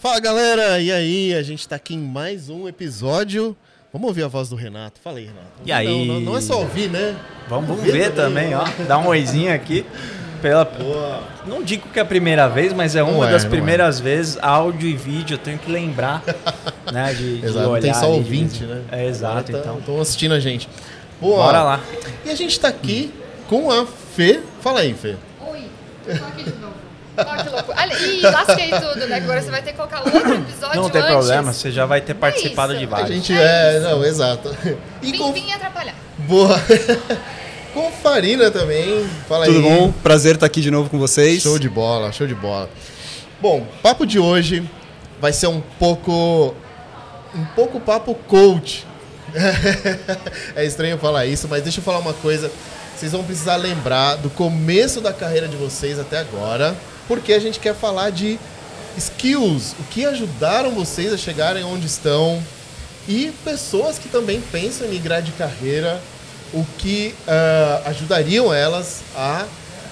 Fala galera, e aí? A gente tá aqui em mais um episódio. Vamos ouvir a voz do Renato. Fala aí, Renato. E aí? Não, não, não é só ouvir, né? Vamos, vamos ver, também, ó. Dá um oizinho aqui. Pela... Não digo que é a primeira vez, mas é uma Não é, das não primeiras vezes, áudio e vídeo, eu tenho que lembrar, né, de, de Exato, não olhar tem só ali de ouvinte, em- né? É, exato, então. Estão assistindo a gente. Boa. Bora lá. E a gente tá aqui com a Fê. Fala aí, Fê. Oi, tô aqui de novo. Olha que loucura. Olha, ih, lasquei tudo, né? Agora você vai ter que colocar outro episódio Não tem antes. problema, você já vai ter participado isso. de A vários. gente É é, isso. não, exato. E Vim, com vim atrapalhar. boa. com Farina também. Fala Tudo aí. bom? Prazer estar aqui de novo com vocês. Show de bola, show de bola. Bom, papo de hoje vai ser um pouco. Um pouco papo coach. é estranho falar isso, mas deixa eu falar uma coisa. Vocês vão precisar lembrar do começo da carreira de vocês até agora, porque a gente quer falar de skills, o que ajudaram vocês a chegarem onde estão e pessoas que também pensam em migrar de carreira, o que ah, ajudariam elas a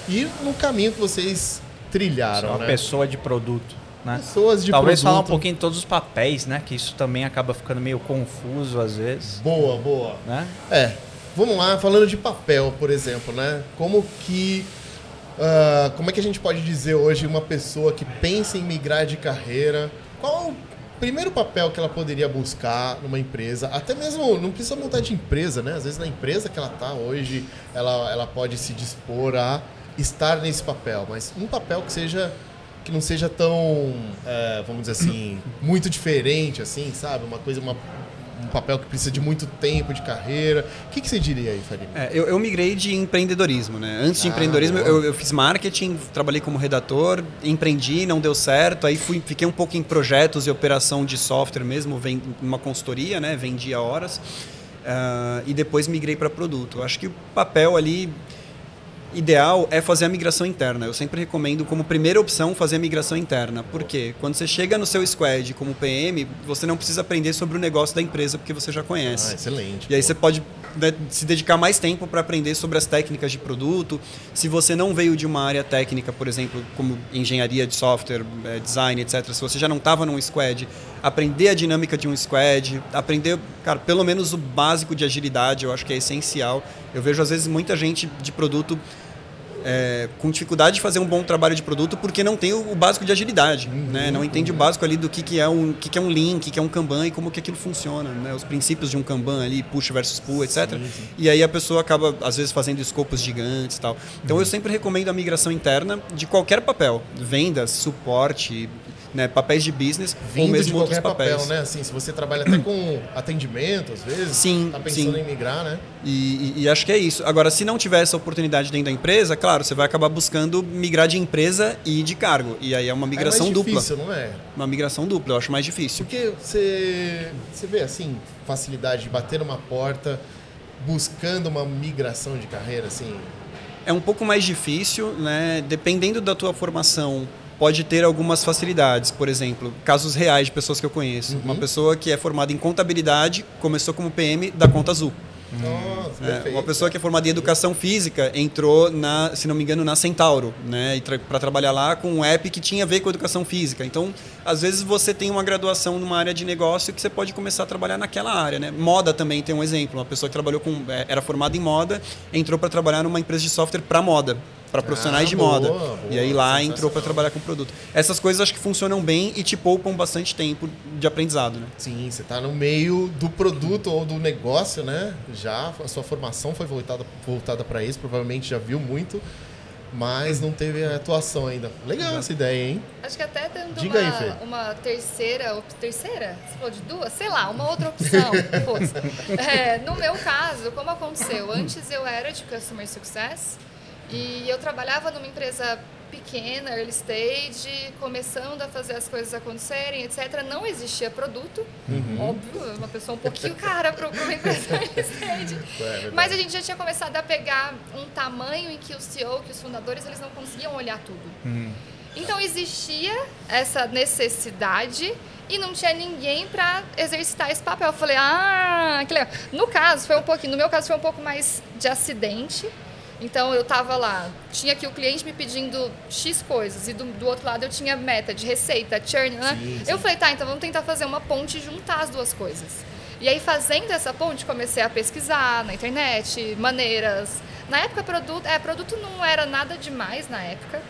ir no caminho que vocês Você trilharam, uma né? pessoa de produto, né? Pessoas de Talvez produto. falar um pouquinho de todos os papéis, né? Que isso também acaba ficando meio confuso às vezes, Boa, boa. né? É, vamos lá, falando de papel, por exemplo, né? Como que. Ah, como é que a gente pode dizer hoje uma pessoa que pensa em migrar de carreira? Qual o primeiro papel que ela poderia buscar numa empresa? Até mesmo, não precisa montar de empresa, né? Às vezes na empresa que ela está hoje, ela, ela pode se dispor a estar nesse papel, mas um papel que seja. Que não seja tão, é, vamos dizer assim, muito diferente, assim, sabe? Uma coisa, uma, um papel que precisa de muito tempo de carreira. O que, que você diria aí, Farid? É, eu, eu migrei de empreendedorismo, né? Antes de Ah, empreendedorismo, boa. eu, eu fiz marketing, trabalhei como redator, empreendi, não deu certo, aí fui, fiquei um pouco em projetos e operação de software mesmo, vem uma consultoria, né? Vendia horas. ah, e depois migrei para produto. Acho que o papel ali ideal é fazer a migração interna. Eu sempre recomendo como primeira opção fazer a migração interna. Por quê? Quando você chega no seu squad como PM, você não precisa aprender sobre o negócio da empresa porque você já conhece. Ah, excelente. E aí pô. você pode né, se dedicar mais tempo para aprender sobre as técnicas de produto. Se você não veio de uma área técnica, por exemplo, como engenharia de software, eh, design, etc. Se você já não estava num squad, aprender a dinâmica de um squad, aprender, cara, pelo menos o básico de agilidade, eu acho que é essencial. Eu vejo às vezes muita gente de produto é, com dificuldade de fazer um bom trabalho de produto porque não tem o, o básico de agilidade, né? Não entende o básico ali do que, que é um que, que é um link, que, que é um Kanban e como que aquilo funciona, né? Os princípios de um Kanban ali, push versus pull, etc. E aí a pessoa acaba às vezes fazendo escopos gigantes e tal. Então eu sempre recomendo a migração interna de qualquer papel, vendas, suporte, né? Papéis de business ou Vindo mesmo de outros qualquer papel, papéis. né? Assim, se você trabalha até com atendimento, às vezes, Sim, tá pensando sim. em migrar, né? E, e- e acho que é isso. Agora, se não tiver essa oportunidade dentro da empresa, claro, você vai acabar buscando migrar de empresa e de cargo. E aí é uma migração é mais dupla. difícil, não é? Uma migração dupla, eu acho mais difícil. Porque você, você vê, assim, facilidade de bater numa porta buscando uma migração de carreira, assim... É um pouco mais difícil, né? Dependendo da tua formação, pode ter algumas facilidades. Por exemplo, casos reais de pessoas que eu conheço. Uhum. Uma pessoa que é formada em contabilidade, começou como PM da Conta Azul. Nossa, É, uma pessoa que é formada em educação física entrou na, se não me engano, na Centauro, né, para trabalhar lá com um app que tinha a ver com educação física. Então, às vezes você tem uma graduação numa área de negócio que você pode começar a trabalhar naquela área, né? Moda também tem um exemplo, uma pessoa que trabalhou com é, era formada em moda, entrou para trabalhar numa empresa de software para moda, para profissionais Ah, de boa, moda. boa, e aí lá entrou para trabalhar com produto. Essas coisas acho que funcionam bem e te poupam bastante tempo de aprendizado, né? Sim, você tá no meio do produto ou do negócio, né? Já a sua formação foi voltada, voltada para isso, provavelmente já viu muito, mas não teve atuação ainda. Legal essa ideia, hein? Acho que até dando Diga aí, uma, Fê. uma terceira, op- terceira? Você falou de duas? Sei lá, uma outra opção. É, no meu caso, como aconteceu? Antes eu era de Customer Success e eu trabalhava numa empresa pequena, early stage, começando a fazer as coisas acontecerem, etc. Não existia produto, Uhum. óbvio, uma pessoa um pouquinho cara para uma empresa early stage. É. Mas a gente já tinha começado a pegar um tamanho em que o CEO, que os fundadores, eles não conseguiam olhar tudo. Então existia essa necessidade e não tinha ninguém para exercitar esse papel. Eu falei, ah, que legal. No caso, foi um pouquinho, no meu caso foi um pouco mais de acidente. Então eu tava lá, tinha aqui o cliente me pedindo X coisas e do, do outro lado eu tinha meta de receita, churn, né? Sim, Eu sim. falei, tá, então vamos tentar fazer uma ponte e juntar as duas coisas. E aí fazendo essa ponte comecei a pesquisar na internet, maneiras. Na época produto, é, produto não era nada demais na época.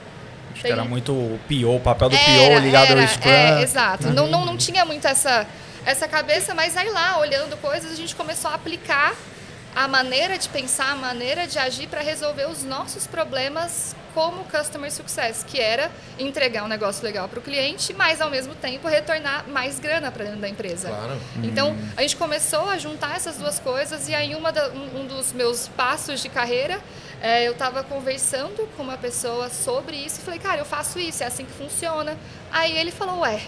Acho Tem- que era muito o PO, o papel do PO Era, ligado era, ao Scrum. É, exato. Não, não, não tinha muito essa, essa cabeça, mas aí lá, olhando coisas, a gente começou a aplicar a maneira de pensar, a maneira de agir para resolver os nossos problemas como Customer Success, que era entregar um negócio legal para o cliente, mas ao mesmo tempo retornar mais grana para dentro da empresa. Claro. Então, a gente começou a juntar essas duas coisas e aí uma da- um, um dos meus passos de carreira, eh, eu estava conversando com uma pessoa sobre isso e falei, cara, eu faço isso, é assim que funciona. Aí ele falou, ué,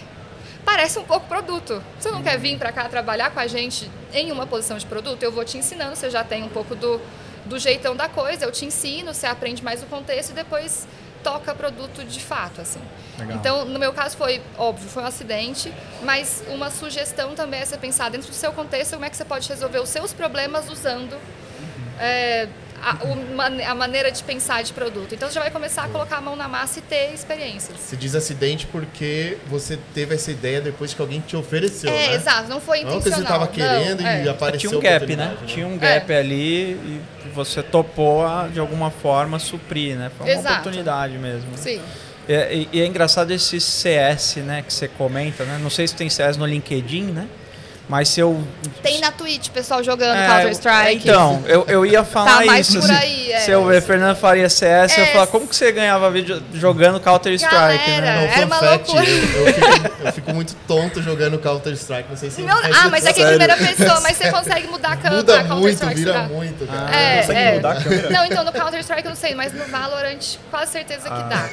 parece um pouco produto. Você não quer vir para cá trabalhar com a gente em uma posição de produto? Eu vou te ensinando, você já tem um pouco do, do jeitão da coisa, eu te ensino, você aprende mais o contexto e depois toca produto de fato, assim. Legal. Então, no meu caso foi, óbvio, foi um acidente, mas uma sugestão também é você pensar dentro do seu contexto como é que você pode resolver os seus problemas usando é, a, a maneira de pensar de produto. Então, você já vai começar a colocar a mão na massa e ter experiências. Você diz acidente porque você teve essa ideia depois que alguém te ofereceu, É, né? exato, não foi Não intencional. que você estava querendo não, e é. apareceu Tinha um gap, né? oportunidade, Tinha um gap ali e você topou a, de alguma forma suprir, né? Foi uma Exato. oportunidade mesmo. Sim. É, e, e é engraçado esse CS, né, que você comenta, né? Não sei se tem CS no LinkedIn, né? Mas se eu Tem na Twitch, pessoal jogando É, Counter-Strike. Então, eu, eu ia falar Tá mais isso. por aí, é. Se eu ver Fernando Faria CS, eu ia É. falar, como que você ganhava vídeo jogando Counter-Strike, né? Não, Era uma fact, loucura. Eu, eu fico, eu fico muito tonto jogando Counter-Strike, não sei se... Não, ah, mas é que é primeira pessoa, mas você consegue mudar a câmera. Muda a muito, vira dá. muito, cara. É, consegue é. mudar a câmera? Não, então no Counter-Strike eu não sei, mas no Valorant quase certeza que Ah, dá.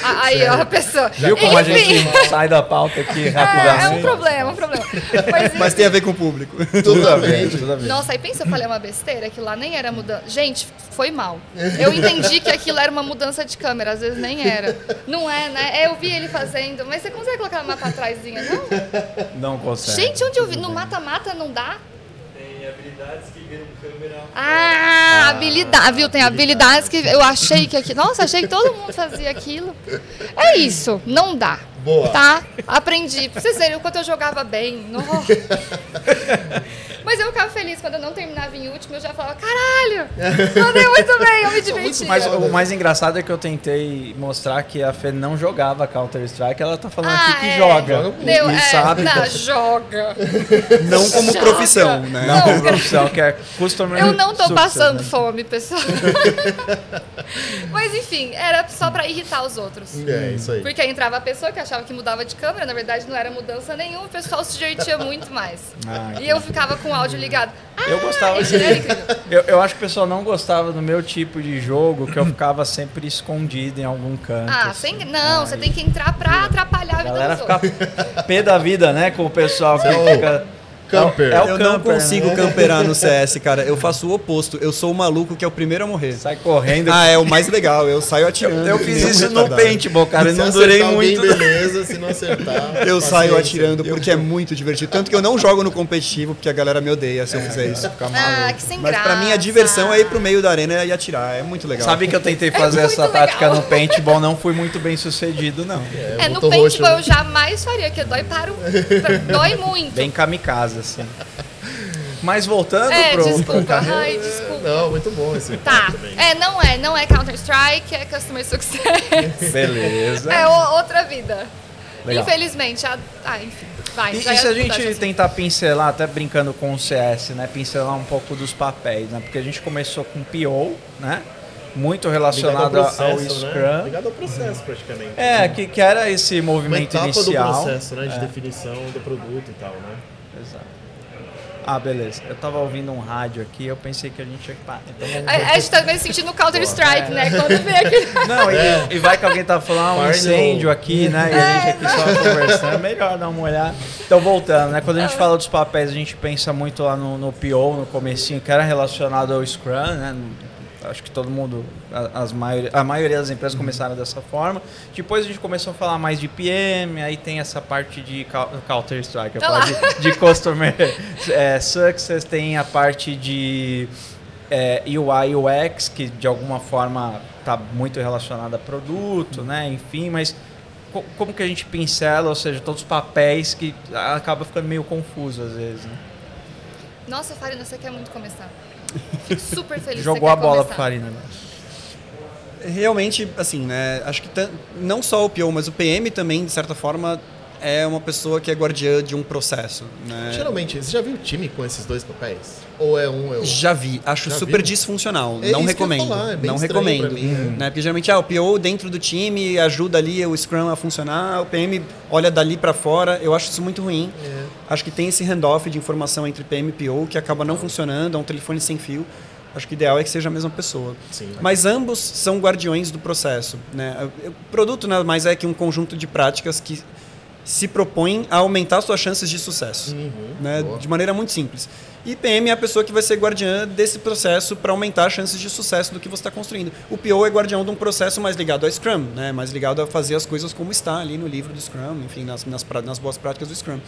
Ah, Aí, ó, a pessoa. Viu como a Enfim, gente sai da pauta aqui É, rapidamente? é um problema, um problema. Mas, Mas tem a ver com o público. Tudo a ver, tudo a ver. Nossa, aí pensa, eu falei uma besteira, que lá nem era mudança. Gente, foi mal. Eu entendi que aquilo era uma mudança de câmera, às vezes nem era. Não é, né? É, Eu vi ele fazendo, mas você consegue colocar uma pra trásinha, não? Não consegue. Gente, onde eu vi? No mata-mata não dá? Tem habilidades que viram câmera. Ah, habilidade, viu? Tem habilidades que eu achei que aqui. Nossa, achei que todo mundo fazia aquilo. É isso, não dá. Boa. Tá? Aprendi. Pra vocês verem o quanto eu jogava bem. Nossa. Mas eu ficava feliz quando eu não terminava em último, eu já falava, caralho! Mandei muito bem, eu me diverti. Mas o mais engraçado é que eu tentei mostrar que a Fê não jogava Counter-Strike, ela tá falando aqui que é. joga. Deu, e é, sabe. Não, joga. Não como Joga. profissão, né? Não, como profissão, que é customer Eu não tô success, passando né? fome, pessoal. Mas enfim, era só pra irritar os outros. É, isso aí. Porque aí entrava a pessoa que achava que mudava de câmera, na verdade não era mudança nenhuma, o pessoal se divertia muito mais. Ah, e eu ficava com áudio ligado. Eu gostava Isso de. Eu, eu acho que o pessoal não gostava do meu tipo de jogo, que eu ficava sempre escondido em algum canto. Ah, assim. sem, não, você tem que entrar pra atrapalhar a A vida galera dos fica outros. pé da vida, né? Com o pessoal que fica. Camper. É o Eu não camper, consigo né? camperar no CS, cara. Eu faço o oposto. Eu sou o maluco que é o primeiro a morrer. Sai correndo. Ah, é o mais legal. Eu saio atirando. eu que fiz um isso no paintball, cara. Eu Se não durei muito. beleza, se não acertar... Eu saio atirando porque é muito divertido. Tanto que eu não jogo no competitivo, porque a galera me odeia se eu fizer isso. Ah, que sem Mas graça. pra mim a diversão é ir pro meio da arena e atirar. É muito legal. Sabe que eu tentei fazer É essa tática legal. no paintball, não fui muito bem sucedido, não. É, no botou paintball roxo, eu jamais faria, que dói para o... dói muito. Bem kamikaze, assim. Mas voltando É, pro. desculpa. Ai, desculpa. Não, muito bom esse Tá. É, não é. Não é Counter-Strike, é Customer Success. Beleza. É o- outra vida. Legal. Infelizmente. A... Ah, enfim. Vai. E, e se a gente assunto. tentar pincelar, até brincando com o CS, né? Pincelar um pouco dos papéis, né? Porque a gente começou com PO, né? Muito relacionado Ligado ao processo, né? Scrum. Ligado ao processo, praticamente. É, que, que era esse Uma movimento etapa inicial. do processo, né? De É. definição do produto e tal, né? Exato. Ah, beleza. Eu tava ouvindo um rádio aqui, eu pensei que a gente ia. Pá, então vamos- A, a gente tá meio sentindo Counter-Strike, né? Quando vê aqui. Não, e, e vai que alguém tá falando ah, um incêndio aqui, né? E a gente aqui só conversando. É melhor dar uma olhada. Então, voltando, né? Quando a gente fala dos papéis, a gente pensa muito lá no, no PO, no comecinho, que era relacionado ao Scrum, né? Acho que todo mundo, a- as maioria, a maioria das empresas começaram dessa forma. Depois a gente começou a falar mais de PM, aí tem essa parte de Cou- Counter-Strike, a Olha lá. parte de, de Customer é, Success, tem a parte de é, UI UX, que de alguma forma está muito relacionado a produto, né? Enfim, mas co- como que a gente pincela, ou seja, todos os papéis que acaba ficando meio confuso às vezes, né? Nossa, Farina, você quer muito começar. Fico super feliz Jogou a bola começar. pro Farina. né? Realmente, assim, né? Acho que não só o PO, mas o PM também, de certa forma, é uma pessoa que é guardiã de um processo. Né? Geralmente, você já viu o time com esses dois papéis? Ou é um, é outro? Já vi, acho Já super disfuncional. É não isso que eu ia recomendo. falar, é bem não recomendo. pra mim, é. né? Porque geralmente ah, o PO dentro do time ajuda ali o Scrum a funcionar, o PM olha dali para fora. Eu acho isso muito ruim. Acho que tem esse handoff de informação entre PM e PO que acaba não funcionando, é um telefone sem fio. Acho que o ideal é que seja a mesma pessoa. Sim. Mas ambos são guardiões do processo. Né? O produto nada mais é que um conjunto de práticas que se propõem a aumentar suas chances de sucesso. Uhum, né? De maneira muito simples. E PM é a pessoa que vai ser guardiã desse processo para aumentar as chances de sucesso do que você está construindo. O PO é guardião de um processo mais ligado ao Scrum, né? mais ligado a fazer as coisas como está ali no livro do Scrum, enfim, nas, nas, nas boas práticas do Scrum.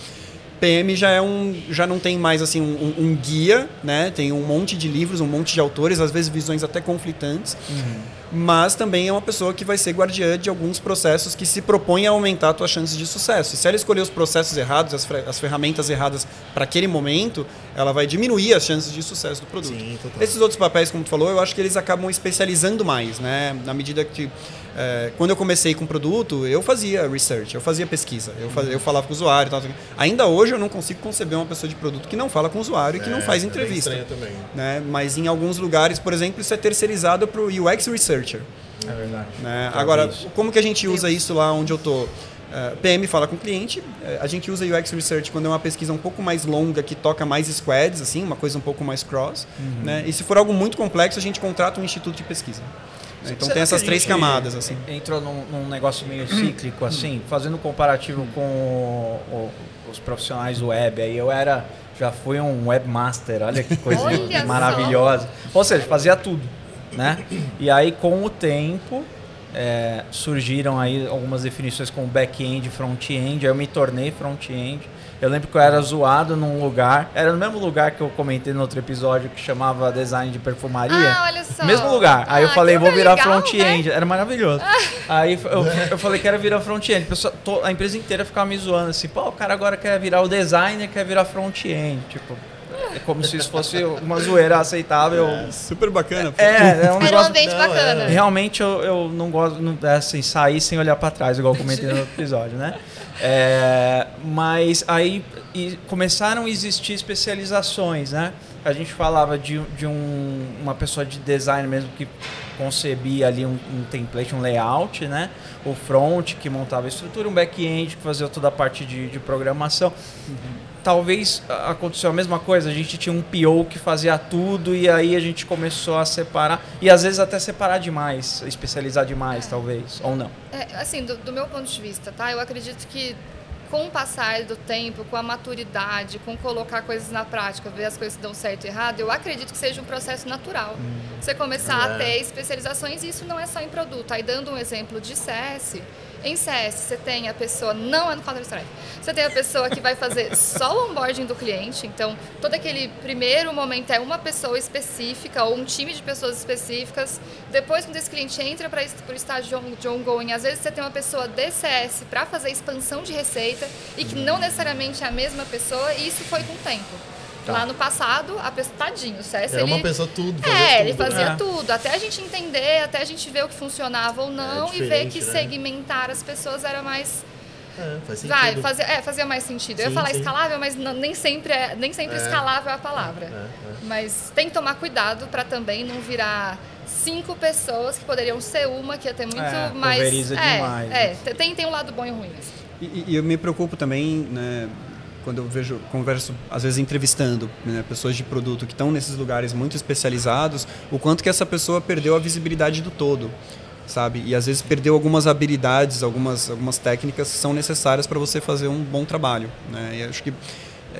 PM já é um, já não tem mais assim um, um- guia, né? Tem um monte de livros, um monte de autores, às vezes visões até conflitantes, mas também é uma pessoa que vai ser guardiã de alguns processos que se propõem a aumentar a tua chances de sucesso. E se ela escolher os processos errados, as, as ferramentas erradas para aquele momento, ela vai diminuir as chances de sucesso do produto. Sim. Esses outros papéis, como tu falou, eu acho que eles acabam especializando mais, né? Na medida que é, quando eu comecei com o produto, eu fazia research, eu fazia pesquisa, eu, fazia, eu falava com o usuário, tal, tal. Ainda hoje eu não consigo conceber uma pessoa de produto que não fala com o usuário e que não É, faz é entrevista. estranho também. né? Mas em alguns lugares, por exemplo, isso é terceirizado para o UX researcher. É verdade. Né? Agora, como que a gente usa isso lá onde eu tô? Eh, PM fala com o cliente, eh, a gente usa UX Research quando é uma pesquisa um pouco mais longa, que toca mais squads, assim, uma coisa um pouco mais cross. Uhum. Né? E se for algo muito complexo, a gente contrata um instituto de pesquisa. Né? Então Será tem essas três camadas. assim. Entrou num, num negócio meio cíclico, assim, fazendo um comparativo com o- o- os profissionais web. Aí eu era, já fui um webmaster, olha que coisa Olha só. maravilhosa. Ou seja, fazia tudo, né? E aí com o tempo é, surgiram aí algumas definições como back-end e front-end. Aí eu me tornei front-end. Eu lembro que eu era zoado num lugar, era no mesmo lugar que eu comentei no outro episódio que chamava design de perfumaria. Ah, olha só. Mesmo lugar. Aí eu Ah, falei, que vou virar front-end. né? Era maravilhoso. Aí eu, eu falei, quero virar front-end. A empresa inteira ficava me zoando assim, pô, o cara agora quer virar o designer, quer virar front-end. Tipo, é como se isso fosse uma zoeira aceitável. Super bacana. É, é um Era um negócio. ambiente Não, bacana. é. Realmente eu, eu não gosto não, é assim, sair sem olhar para trás, igual eu comentei no outro episódio, né? É, mas aí começaram a existir especializações, né? A gente falava de, de um, uma pessoa de design mesmo que concebia ali um, um template, um layout, né? O front que montava a estrutura, um back-end que fazia toda a parte de, de programação. Talvez ah, aconteceu a mesma coisa, a gente tinha um PO que fazia tudo e aí a gente começou a separar, e às vezes até separar demais, especializar demais, talvez, ou não. É, assim, do, do meu ponto de vista, tá? Eu acredito que com o passar do tempo, com a maturidade, com colocar coisas na prática, ver as coisas que dão certo e errado, eu acredito que seja um processo natural. Você começar É. a ter especializações, e isso não é só em produto. Aí, dando um exemplo de CS, em CS você tem a pessoa, não é no Counter-Strike, você tem a pessoa que vai fazer só o onboarding do cliente, então todo aquele primeiro momento é uma pessoa específica ou um time de pessoas específicas. Depois, quando esse cliente entra para o estágio de on- de ongoing, às vezes você tem uma pessoa DCS para fazer expansão de receita e que não necessariamente é a mesma pessoa, e isso foi com o tempo. Tá. Lá no passado, a pessoa, tadinho, o CS Era uma ele, pessoa tudo, fazia é, ele tudo, fazia né? tudo, até a gente entender, até a gente ver o que funcionava ou não e ver que né? segmentar as pessoas era mais. É, faz sentido. Vai, fazia, é, fazia mais sentido. Eu ia Sim, falar sim. escalável, mas não- nem sempre, é, nem sempre É. escalável é a palavra. É, é. Mas tem que tomar cuidado para também não virar cinco pessoas que poderiam ser uma, que ia ter muito É, mais. é, demais, é, né? tem, tem um lado bom e ruim. assim. E, e eu me preocupo também, né, quando eu vejo, converso, às vezes entrevistando né, pessoas de produto que estão nesses lugares muito especializados, o quanto que essa pessoa perdeu a visibilidade do todo, sabe? E às vezes perdeu algumas habilidades, algumas, algumas técnicas que são necessárias para você fazer um bom trabalho, né? E acho que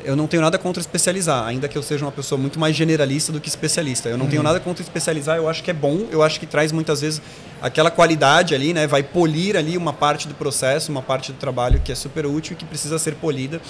eu não tenho nada contra especializar, ainda que eu seja uma pessoa muito mais generalista do que especialista. Eu não Uhum. tenho nada contra especializar, eu acho que é bom, eu acho que traz muitas vezes aquela qualidade ali, né? Vai polir ali uma parte do processo, uma parte do trabalho que é super útil e que precisa ser polida.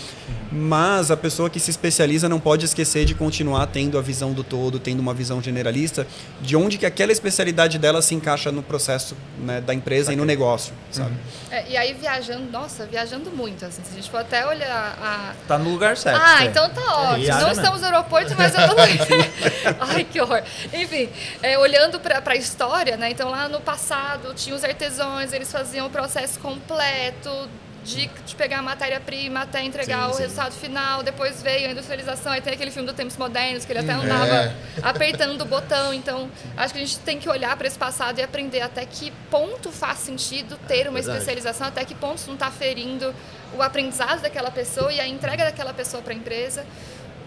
Mas a pessoa que se especializa não pode esquecer de continuar tendo a visão do todo, tendo uma visão generalista, de onde que aquela especialidade dela se encaixa no processo né, da empresa e no negócio, sabe? É, e aí viajando, nossa, viajando muito, assim, se a gente for até olhar a... Tá no lugar certo. Ah, Fê. então tá ótimo. viaja Não mesmo. estamos no aeroporto, mas eu tô... Ai, que horror. Enfim, é, olhando para a história, né? Então lá no passado tinha os artesãos, eles faziam o processo completo de, de pegar a matéria-prima até entregar Sim, o sim. resultado final. Depois veio a industrialização, aí tem aquele filme do Tempos Modernos, que ele até andava é. apertando o botão. Então, acho que a gente tem que olhar para esse passado e aprender até que ponto faz sentido ter uma Verdade. especialização, até que ponto não está ferindo o aprendizado daquela pessoa e a entrega daquela pessoa para a empresa.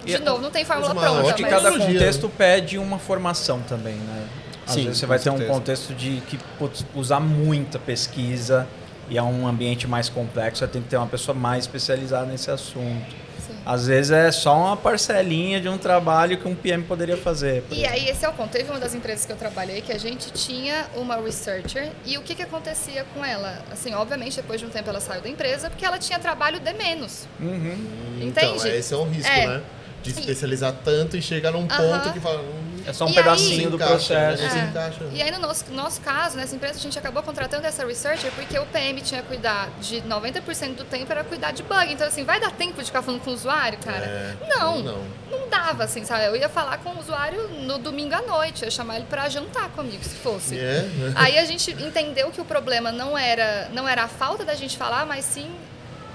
De E- novo, não tem fórmula pronta, Acho que cada contexto pede uma formação também, né? Às Sim, vezes você vai ter um contexto de que putz, usar muita pesquisa e é um ambiente mais complexo, tem que ter uma pessoa mais especializada nesse assunto. Sim. Às vezes é só uma parcelinha de um trabalho que um PM poderia fazer. por E exemplo. aí, esse é o ponto. Teve uma das empresas que eu trabalhei que a gente tinha uma researcher e o que, que acontecia com ela? Assim, obviamente, depois de um tempo ela saiu da empresa porque ela tinha trabalho de menos. Uhum. Então, Entende? esse é um risco, É. né? De especializar tanto e chegar num ponto Aham. que fala. É só um E pedacinho aí- do encaixa, processo. né? É. encaixa. E aí, no nosso, nosso caso, nessa empresa, a gente acabou contratando essa researcher porque o PM tinha que cuidar de 90% do tempo era cuidar de bug. Então, assim, vai dar tempo de ficar falando com o usuário, cara? É, não, não. não dava, assim, sabe? Eu ia falar com o usuário no domingo à noite, eu ia chamar ele pra jantar comigo, se fosse. É, né? Aí a gente entendeu que o problema não era, não era a falta da gente falar, mas sim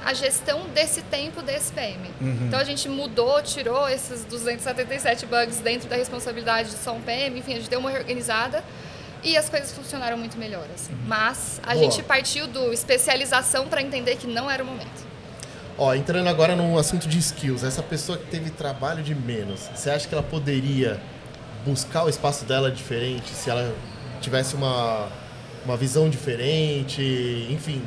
a gestão desse tempo desse PM. Então a gente mudou, tirou esses 277 bugs dentro da responsabilidade de só um PM, enfim, a gente deu uma reorganizada e as coisas funcionaram muito melhor. assim. Mas a Boa. gente partiu do especialização para entender que não era o momento. Ó, entrando agora num assunto de skills, essa pessoa que teve trabalho de menos, você acha que ela poderia buscar o espaço dela diferente se ela tivesse uma, uma visão diferente, enfim.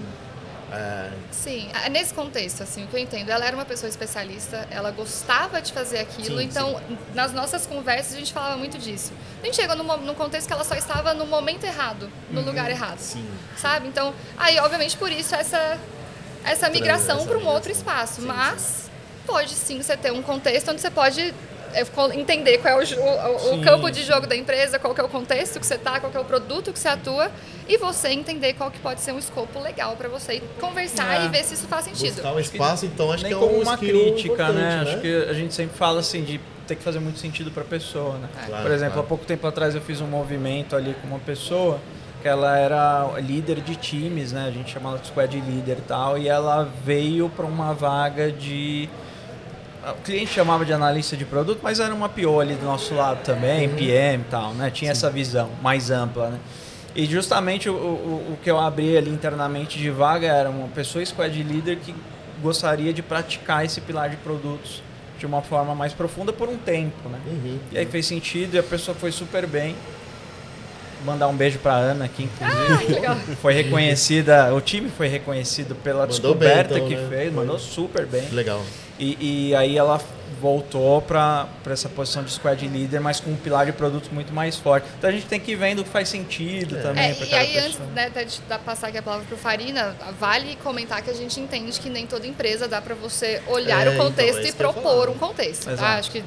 É, Sim, nesse contexto, assim, o que eu entendo, ela era uma pessoa especialista, ela gostava de fazer aquilo, Sim, então nas nossas conversas a gente falava muito disso. A gente chegou num, num contexto que ela só estava no momento errado, no lugar errado, sim. sabe? Então, aí obviamente por isso essa, essa migração para um outro espaço, mas pode sim você ter um contexto onde você pode entender qual é o, o- o campo de jogo da empresa, qual que é o contexto que você está, qual que é o produto que você atua e você entender qual que pode ser um escopo legal para você e conversar É. e ver se isso faz sentido. Buscar o espaço, então acho Nem que é como um uma skill crítica, né? importante, Acho que a gente sempre fala assim de ter que fazer muito sentido para a pessoa, né? Claro, Por exemplo, claro. há pouco tempo atrás eu fiz um movimento ali com uma pessoa que ela era líder de times, né? A gente chama ela de squad leader e tal, e ela veio para uma vaga de o cliente chamava de analista de produto, mas era uma PO ali do nosso lado também, PM e tal, né? Tinha essa visão mais ampla, né? E justamente o, o, o que eu abri ali internamente de vaga era uma pessoa squad leader que gostaria de praticar esse pilar de produtos de uma forma mais profunda por um tempo, né? Uhum. E aí fez sentido e a pessoa foi super bem. Mandar um beijo pra Ana aqui, inclusive. Ah, que legal. Foi reconhecida, o time foi reconhecido pela Mandou descoberta bem, então, que né? fez, mandou super bem. Legal. E, e aí ela voltou para essa posição de squad leader, mas com um pilar de produtos muito mais forte. Então a gente tem que ir vendo o que faz sentido É. também É, e aí, pessoa. antes né, até de dar, passar aqui a palavra para o Farina, vale comentar que a gente entende que nem toda empresa dá para você olhar É, o contexto então, é e propor um contexto. Tá? Exato. Acho que,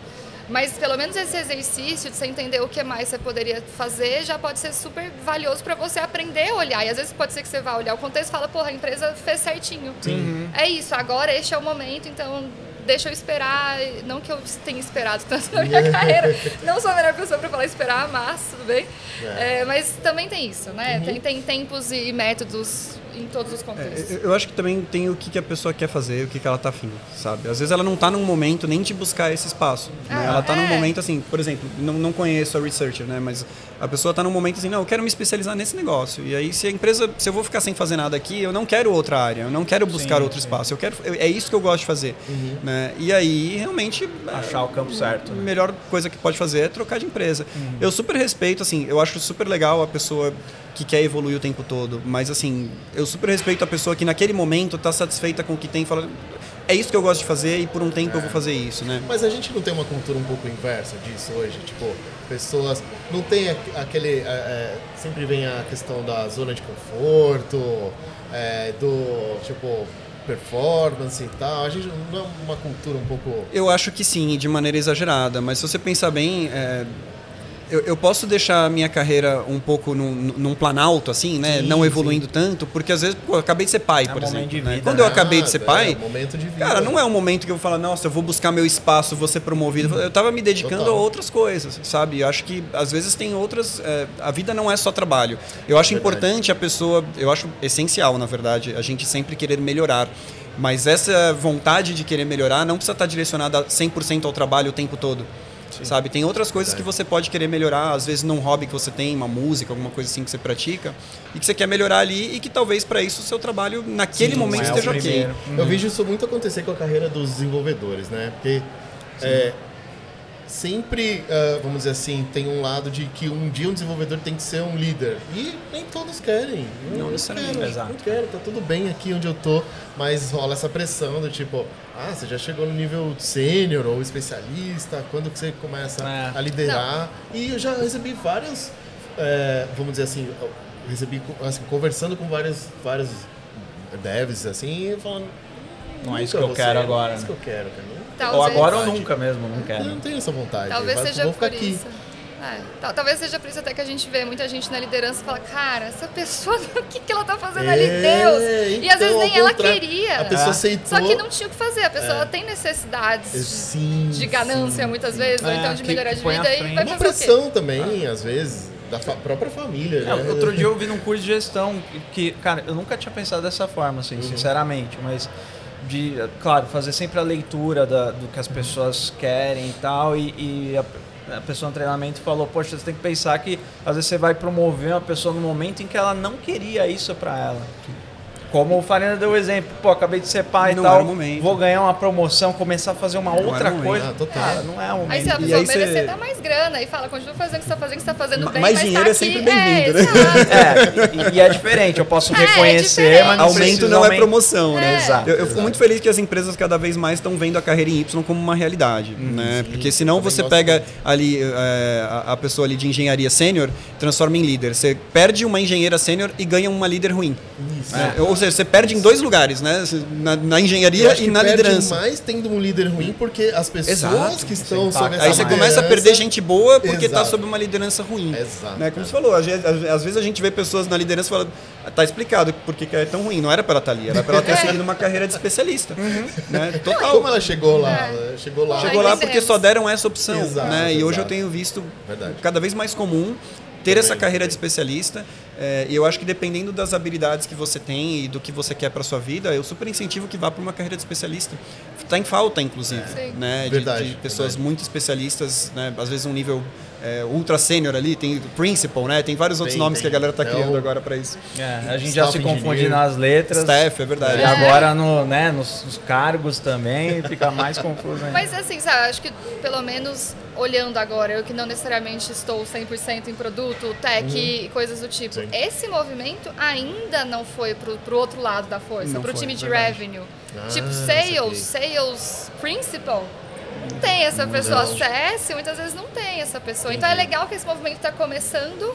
mas pelo menos esse exercício de você entender o que mais você poderia fazer já pode ser super valioso para você aprender a olhar. E às vezes pode ser que você vá olhar o contexto e fala, porra, a empresa fez certinho. Uhum. É isso, agora este é o momento, então deixa eu esperar. Não que eu tenha esperado tanto na minha carreira. Não sou a melhor pessoa para falar esperar, mas tudo bem. É. É, mas também tem isso, né? Tem, tem tempos e métodos em todos os É, contextos. eu- eu acho que também tem o que, que a pessoa quer fazer, o que, que ela tá afim, sabe? Às vezes ela não tá num momento nem de buscar esse espaço. né? Ah, Ela tá num é. momento assim, por exemplo, não, não conheço a researcher, né? Mas a pessoa tá num momento assim, não, eu quero me especializar nesse negócio. E aí, se a empresa, se eu vou ficar sem fazer nada aqui, eu não quero outra área, eu não quero buscar Sim, outro sim. espaço. Eu quero, eu- é isso que eu gosto de fazer. Né? E aí, realmente. Achar o campo certo. A né? melhor coisa que pode fazer é trocar de empresa. Eu super respeito, assim, eu acho super legal a pessoa que quer evoluir o tempo todo, mas assim, eu super respeito a pessoa que naquele momento está satisfeita com o que tem e fala, é isso que eu gosto de fazer e por um tempo eu vou fazer isso, né? Mas a gente não tem uma cultura um pouco inversa disso hoje? Tipo, pessoas. Não tem aqu- aquele. é, é, sempre vem a questão da zona de conforto, é, do. Tipo, performance e tal. A gente não é uma cultura um pouco. Eu acho que sim, de maneira exagerada, mas se você pensar bem, é, eu, eu posso deixar a minha carreira um pouco num, num planalto, assim, né? Sim, não evoluindo tanto, porque às vezes, pô, eu acabei de ser pai, É por exemplo. né? vida, Quando eu né? acabei de ser Ah, pai, é, momento de. Cara, não é um momento que eu vou falar, nossa, eu vou buscar meu espaço, vou ser promovido. Eu tava me dedicando Total. a outras coisas, sabe? Eu acho que às vezes tem outras. é, a vida não é só trabalho. Eu acho Verdade. importante a pessoa, eu acho essencial, na verdade, a gente sempre querer melhorar. Mas essa vontade de querer melhorar não precisa estar direcionada 100% ao trabalho o tempo todo. Sabe? Tem outras coisas que você pode querer melhorar, às vezes num hobby que você tem, uma música, alguma coisa assim que você pratica, e que você quer melhorar ali e que talvez para isso o seu trabalho naquele Sim, momento é o esteja ok. primeiro. Eu vejo isso muito acontecer com a carreira dos desenvolvedores, né? Porque é, sempre, ah, vamos dizer assim, tem um lado de que um dia um desenvolvedor tem que ser um líder. E nem todos querem. Eu Não necessariamente, quero, exato. Não quero, tá tudo bem aqui onde eu tô, mas rola essa pressão do tipo, ah, você já chegou no nível sênior ou especialista, quando que você começa É. a liderar? E eu já recebi vários, é, vamos dizer assim, recebi assim, conversando com vários, vários devs assim, falando. Não é isso "Nunca que eu quero agora, Não é isso né?" que eu quero, cara. Talvez, Ou agora ou nunca mesmo, não Eu quero. não tenho essa vontade. Talvez seja por aqui. isso. É, tal- talvez seja por isso até que a gente vê muita gente na liderança e fala, cara, essa pessoa, o que, que ela tá fazendo ali, É, Deus? e às então, vezes nem ela queria. A pessoa É. aceitou. Só que não tinha o que fazer. A pessoa ela tem necessidades Sim, de ganância muitas vezes, ou É, então de que- melhorar que de vida e vai Uma fazer o quê? pressão também, às vezes, da fa- própria família. É, né? outro dia eu vi num curso de gestão que, cara, eu nunca tinha pensado dessa forma, assim, sinceramente, mas de, claro, fazer sempre a leitura da- do que as pessoas querem e tal, e, e a, a pessoa no treinamento falou, poxa, você tem que pensar que às vezes você vai promover uma pessoa no momento em que ela não queria isso pra ela. Como o Farina deu o exemplo, pô, acabei de ser pai Não e tal, era o momento. vou ganhar uma promoção, começar a fazer uma era outra o momento. coisa. Ah, total. Cara, não é o momento. Aí se a E pessoa aí você- merecer até mais grana e fala, continua fazendo o que você tá fazendo, que você tá fazendo bem, mais mas dinheiro tá é sempre bem-vindo, é, né? É, e, e é diferente, eu posso É, é reconhecer, diferente. mas não Aumento não é promoção, né? É. Exato. Eu, eu fico muito feliz que as empresas cada vez mais estão vendo a carreira em Y como uma realidade, né? sim, Porque senão você gosto pega muito. ali é, a, a pessoa ali de engenharia sênior, transforma em líder. Você perde uma engenheira sênior e ganha uma líder ruim. Isso. né? Ou seja, você perde em dois lugares, né? Na, na engenharia e na perde liderança. mais tendo um líder ruim, porque as pessoas Exato. que estão sob essa Aí você começa a perder liderança- gente boa porque está sob uma liderança ruim. Exato. Né? Como você falou, às vezes, a gente vê pessoas na liderança falando, tá explicado por que é tão ruim. Não era para ela estar ali, era para ela ter É. seguido uma carreira de especialista. Né? Total. Como ela chegou lá? É. Chegou lá. Chegou lá porque só deram essa opção. Exato, né? E hoje eu tenho visto Verdade. cada vez mais comum ter essa carreira de especialista. É, e eu acho que dependendo das habilidades que você tem e do que você quer para sua vida, eu super incentivo que vá para uma carreira de especialista. Está em falta, inclusive, Sim. né? De- de, pessoas verdade. muito especialistas, né? Às vezes um nível é, ultra sênior ali, tem principal, né? Tem vários outros Tem, nomes tem. que a galera está É criando agora para isso. É, a gente já Staff se confunde engineer. nas letras. Staff, é verdade. E É. agora no, né, nos, nos cargos também fica mais confuso ainda. Mas assim, sabe, acho que pelo menos olhando agora, eu que não necessariamente estou 100% em produto, tech e coisas do tipo, Sim. esse movimento ainda não foi pro, pro outro lado da força, Não pro foi, time de verdade. revenue. Ah, tipo, sales, sales principal. Não tem essa pessoa. CS, muitas vezes não tem essa pessoa. Então é legal que esse movimento está começando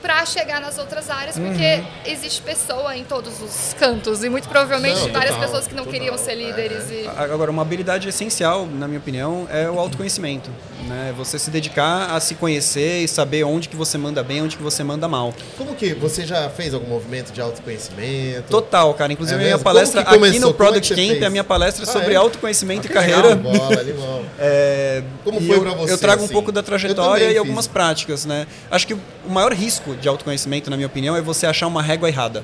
para chegar nas outras áreas, porque existe pessoa em todos os cantos e muito provavelmente Não, várias total, pessoas que não total, queriam ser é. líderes e Agora, uma habilidade essencial, na minha opinião, é o autoconhecimento. Né? Você se dedicar a se conhecer e saber onde que você manda bem, onde que você manda mal. Como que você já fez algum movimento de autoconhecimento? Total, cara. Inclusive, É a minha palestra aqui começou? no é Product você Camp, fez? a minha palestra é Ah, sobre é? autoconhecimento Ah, e que legal, carreira. bola, animal. É, Como foi pra você, Eu trago um assim? pouco da trajetória e fiz. algumas práticas, né? Acho que o maior risco de autoconhecimento, na minha opinião, é você achar uma régua errada.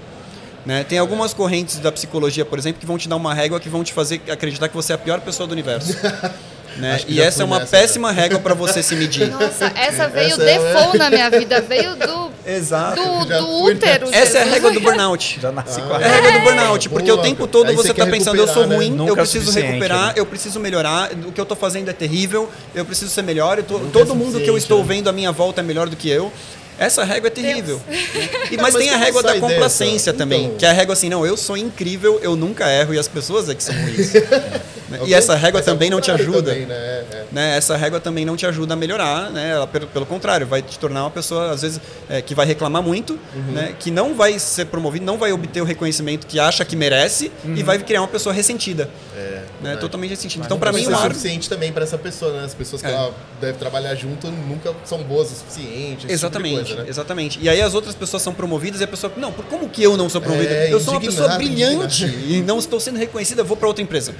Né? Tem algumas correntes da psicologia, por exemplo, que vão te dar uma régua que vão te fazer acreditar que você é a pior pessoa do universo. né? E essa é uma nessa, péssima régua para você se medir. Nossa, essa veio Essa é- default na minha vida, veio do, Exato. do, do útero. Essa é a régua do burnout. Já nasci com Ah. a É a regra do burnout, porque Boa, o tempo cara. todo Aí você está pensando, eu sou recuperar, ruim, né? Eu é preciso recuperar, né? eu preciso melhorar, o que eu estou fazendo é terrível, eu preciso ser melhor, eu tô- todo mundo que eu estou né? vendo à minha volta é melhor do que eu. Essa régua é terrível. né? E, mas, mas tem a régua da sai dessa? complacência também, Então. que é a régua assim, não, eu sou incrível, eu nunca erro e as pessoas é que são ruins. Né? E essa régua Mas é também não te ajuda. também, né? É, é. né, essa régua também não te ajuda a melhorar, né? Ela, pelo, pelo contrário, vai te tornar uma pessoa, às vezes, é, que vai reclamar muito, Uhum. né? Que não vai ser promovido, não vai obter o reconhecimento que acha que merece e vai criar uma pessoa ressentida. É, Né? Totalmente ressentida. Mas Então, para mim, o é maior... suficiente também para essa pessoa, né? As pessoas que É. ela deve trabalhar junto nunca são boas o suficiente. esse Exatamente, Tipo coisa, né? exatamente. E aí as outras pessoas são promovidas e a pessoa, não, por como que eu não sou promovida? Eu sou uma pessoa brilhante e não estou sendo reconhecida, vou para outra empresa.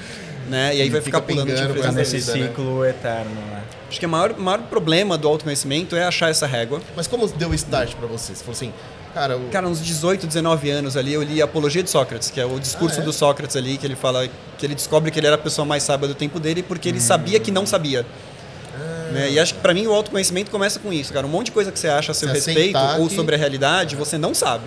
Né? E aí vai fica ficar pulando de empresa nesse vida, né? ciclo eterno, né? Acho que o maior, maior problema do autoconhecimento é achar essa régua. Mas como deu start pra você? Você falou assim, cara, o... Cara, uns 18, 19 anos ali, eu li Apologia de Sócrates, que é o discurso Ah, é? do Sócrates ali, que ele fala que ele descobre que ele era a pessoa mais sábia do tempo dele porque ele sabia que não sabia. Ah. Né? E acho que pra mim o autoconhecimento começa com isso, cara. Um monte de coisa que você acha a seu Se respeito aceitar ou sobre a realidade, você não sabe.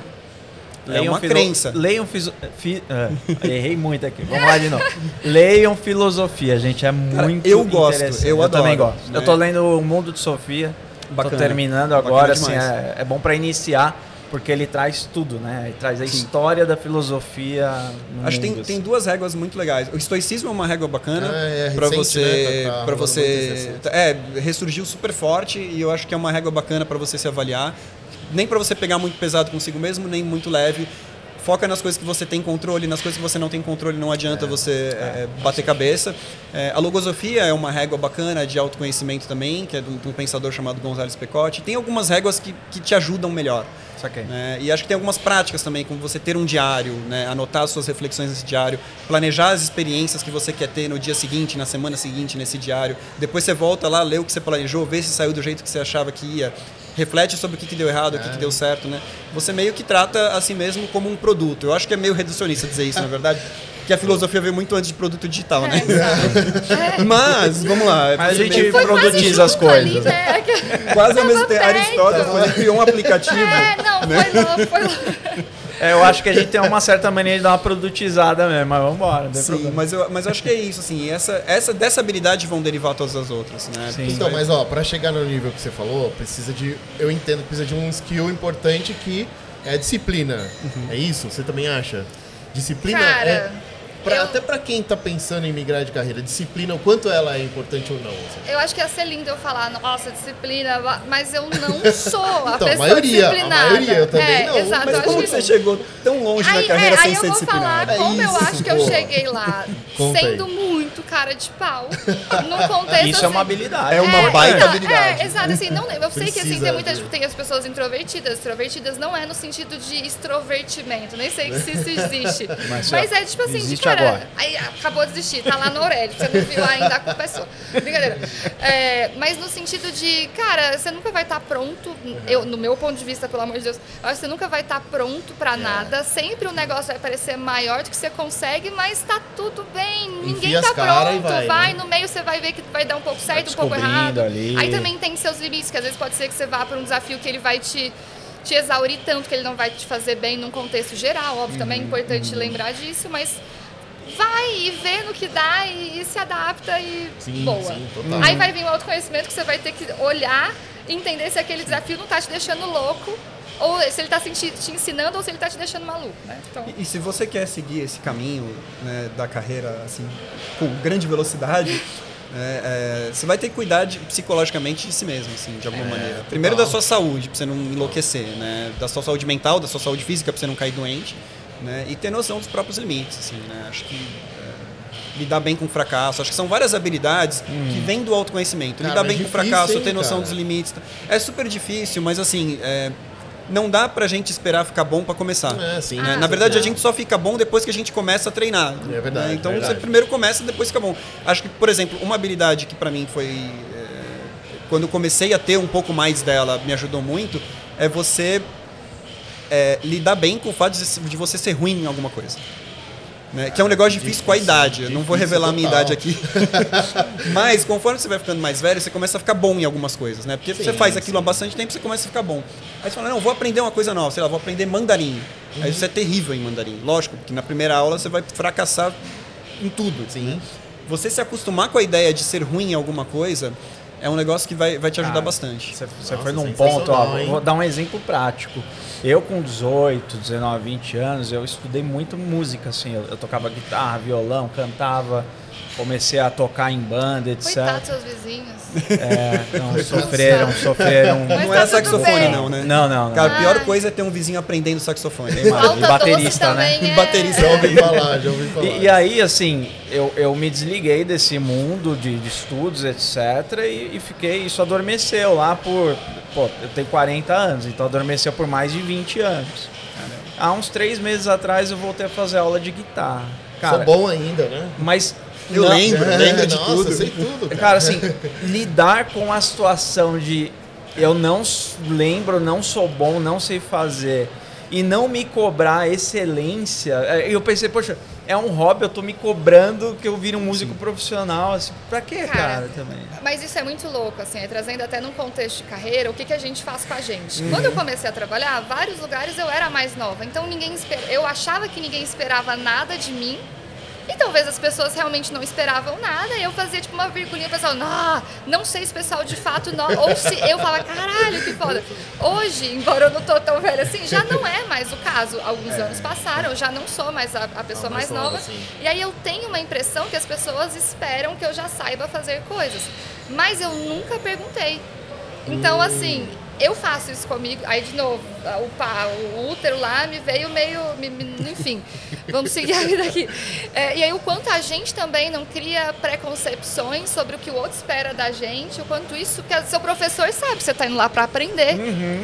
É Leiam uma filo- crença. Leiam fiso- fi- é, errei muito aqui. Vamos lá de novo. Leiam filosofia, gente. É muito eu gosto, eu também adoro, gosto. né? Eu tô lendo O Mundo de Sofia. Bacana. Tô terminando agora, assim, é, é bom para iniciar, porque ele traz tudo, né? Ele traz a Sim. história da filosofia no Acho que tem, tem assim. duas réguas muito legais. O estoicismo é uma régua bacana Ah, é para você, né? Tá- tá para você, é, ressurgiu super forte e eu acho que é uma régua bacana para você se avaliar. Nem para você pegar muito pesado consigo mesmo, nem muito leve. Foca nas coisas que você tem controle, nas coisas que você não tem controle, não adianta você é, bater cabeça. É, a logosofia é uma régua bacana de autoconhecimento também, que é de um, pensador chamado Gonzalo Pecotti. Tem algumas réguas que, que te ajudam melhor. Né? E acho que tem algumas práticas também, como você ter um diário, né? anotar as suas reflexões nesse diário, planejar as experiências que você quer ter no dia seguinte, na semana seguinte, nesse diário. Depois você volta lá, lê o que você planejou, vê se saiu do jeito que você achava que ia. Reflete sobre o que, que deu errado, o que, que deu certo, né? Você meio que trata a si mesmo como um produto. Eu acho que é meio reducionista dizer isso, na verdade. Que a filosofia veio muito antes de produto digital, né? Mas, vamos lá. Mas a gente produtiza as junto ali, coisas. né? quase ao mesmo tempo. Aristóteles criou um aplicativo. É, não, foi louco, foi louco. É, eu acho que a gente tem uma certa mania de dar uma produtizada mesmo, mas vamos embora. Sim, problema. mas eu, mas eu acho que é isso, assim, essa, essa, dessa habilidade vão derivar todas as outras, né? Sim. Então, mas ó, pra chegar no nível que você falou, precisa de. Eu entendo que precisa de um skill importante que é a disciplina. É isso? Você também acha? Disciplina Cara, é. Pra- eu- Até pra quem tá pensando em migrar de carreira, disciplina, o quanto ela é importante ou não? assim? Eu acho que ia ser lindo eu falar, nossa, disciplina, mas eu não sou a Então, a pessoa maioria, a disciplinada. maioria, eu também é, não. Exato, Mas eu como que você chegou tão longe Aí, na carreira é, sem aí ser eu vou falar como eu isso, acho que eu cheguei lá Conta sendo aí. muito cara de pau. No contexto Isso é uma assim, habilidade. É uma baita exato, habilidade. É, exato, assim, não, eu sei que assim, tem muitas tem as pessoas introvertidas. Extrovertidas não é no sentido de extrovertimento, nem sei se isso existe. Mas, Mas, é tipo assim, de cara, agora. aí acabou de existir, tá lá no Aurélio, você não viu ainda, a culpa é sua. Brincadeira. É, mas no sentido de, cara, você nunca vai estar pronto, eu, no meu ponto de vista, pelo amor de Deus, eu acho que você nunca vai estar pronto pra nada, sempre o negócio vai parecer maior do que você consegue, mas tá tudo bem, ninguém Enfia tá as cara e pronto, vai, né? no meio você vai ver que vai dar um pouco certo, um pouco errado. ali. Aí também tem seus limites, que às vezes pode ser que você vá para um desafio que ele vai te, te exaurir tanto que ele não vai te fazer bem num contexto geral. Óbvio, também é importante lembrar disso, mas vai e vê no que dá e, e se adapta e Sim, boa. sim, total. Aí vai vir o autoconhecimento que você vai ter que olhar e entender se aquele desafio não tá te deixando louco, ou se ele tá te, ensinando ou se ele tá te deixando maluco, né? Então, E, e se você quer seguir esse caminho né, da carreira assim, com grande velocidade, né, é, você vai ter que cuidar de- psicologicamente de si mesmo, assim, de alguma maneira. Primeiro da sua saúde, pra você não enlouquecer, né? Da sua saúde mental, da sua saúde física, pra você não cair doente, né? E ter noção dos próprios limites, assim, né? Acho que é, lidar bem com o fracasso, acho que são várias habilidades que vêm do autoconhecimento. Cara, lidar bem com o difícil, fracasso, hein, ter noção cara? dos limites. É super difícil, mas assim, é, não dá pra gente esperar ficar bom pra começar. É, sim. né? Ah, Na verdade, a não. gente só fica bom depois que a gente começa a treinar. É verdade, né? Então verdade. você primeiro começa, depois fica bom. Acho que, por exemplo, uma habilidade que pra mim foi. é, quando eu comecei a ter um pouco mais dela, me ajudou muito, é você é, lidar bem com o fato de, de você ser ruim em alguma coisa. Né? Que é um negócio difícil, com a idade. Eu não vou difícil revelar a minha total. idade aqui. Mas conforme você vai ficando mais velho, você começa a ficar bom em algumas coisas, né? Porque você Sim, faz aquilo há bastante tempo, você começa a ficar bom. Aí você fala, não, vou aprender uma coisa nova, sei lá, vou aprender mandarim. Aí você é terrível em mandarim. Lógico, porque na primeira aula você vai fracassar em tudo. Sim. Você se acostumar com a ideia de ser ruim em alguma coisa é um negócio que vai, vai te ajudar Cara, bastante. Você, você Nossa, foi num ponto, ó, hein? vou dar um exemplo prático. Eu com 18, 19, 20 anos, eu estudei muito música, assim. Eu, eu tocava guitarra, violão, cantava, comecei a tocar em banda, etc. Coitado dos seus vizinhos. É, não, sofreram, sofreram. Mas não tá é saxofone, bem. não, né? Não, não, não. Cara, a pior Ai. coisa é ter um vizinho aprendendo saxofone. Flauta E baterista, né? é... Baterista. Já ouvi falar, já ouvi falar. E, e aí, assim, eu, eu me desliguei desse mundo de, de estudos, etc. E, e fiquei, isso adormeceu lá por. Pô, eu tenho 40 anos, então adormeceu por mais de 20 anos. Há uns três meses atrás eu voltei a fazer aula de guitarra. Cara, Sou bom ainda, né? mas. Eu não- lembro, lembro de nossa, tudo. sei tudo, cara. Cara, assim, lidar com a situação de eu não lembro, não sou bom, não sei fazer e não me cobrar excelência. é, Eu pensei, poxa, é um hobby, eu tô me cobrando que eu vire um músico profissional, assim, pra quê, cara, Cara, também? Mas isso é muito louco, assim, é, trazendo até num contexto de carreira, o que, que a gente faz com a gente. Uhum. Quando eu comecei a trabalhar, vários lugares eu era mais nova, então ninguém esper... eu achava que ninguém esperava nada de mim, e talvez as pessoas realmente não esperavam nada, e eu fazia tipo uma virgulinha, o pessoal, não, não sei se o pessoal de fato não, ou se eu falava, caralho, que foda. Hoje, embora eu não tô tão velha assim, já não é mais o caso. Alguns anos passaram, eu já não sou mais a, a pessoa Ah, mais nova, nova. sim. E aí eu tenho uma impressão que as pessoas esperam que eu já saiba fazer coisas. Mas eu nunca perguntei. Então, assim, eu faço isso comigo. Aí, de novo, o, pá, o útero lá me veio meio. me- me- enfim, vamos seguir a vida aqui. É, e aí, o quanto a gente também não cria preconcepções sobre o que o outro espera da gente, o quanto isso que seu professor sabe que você está indo lá para aprender.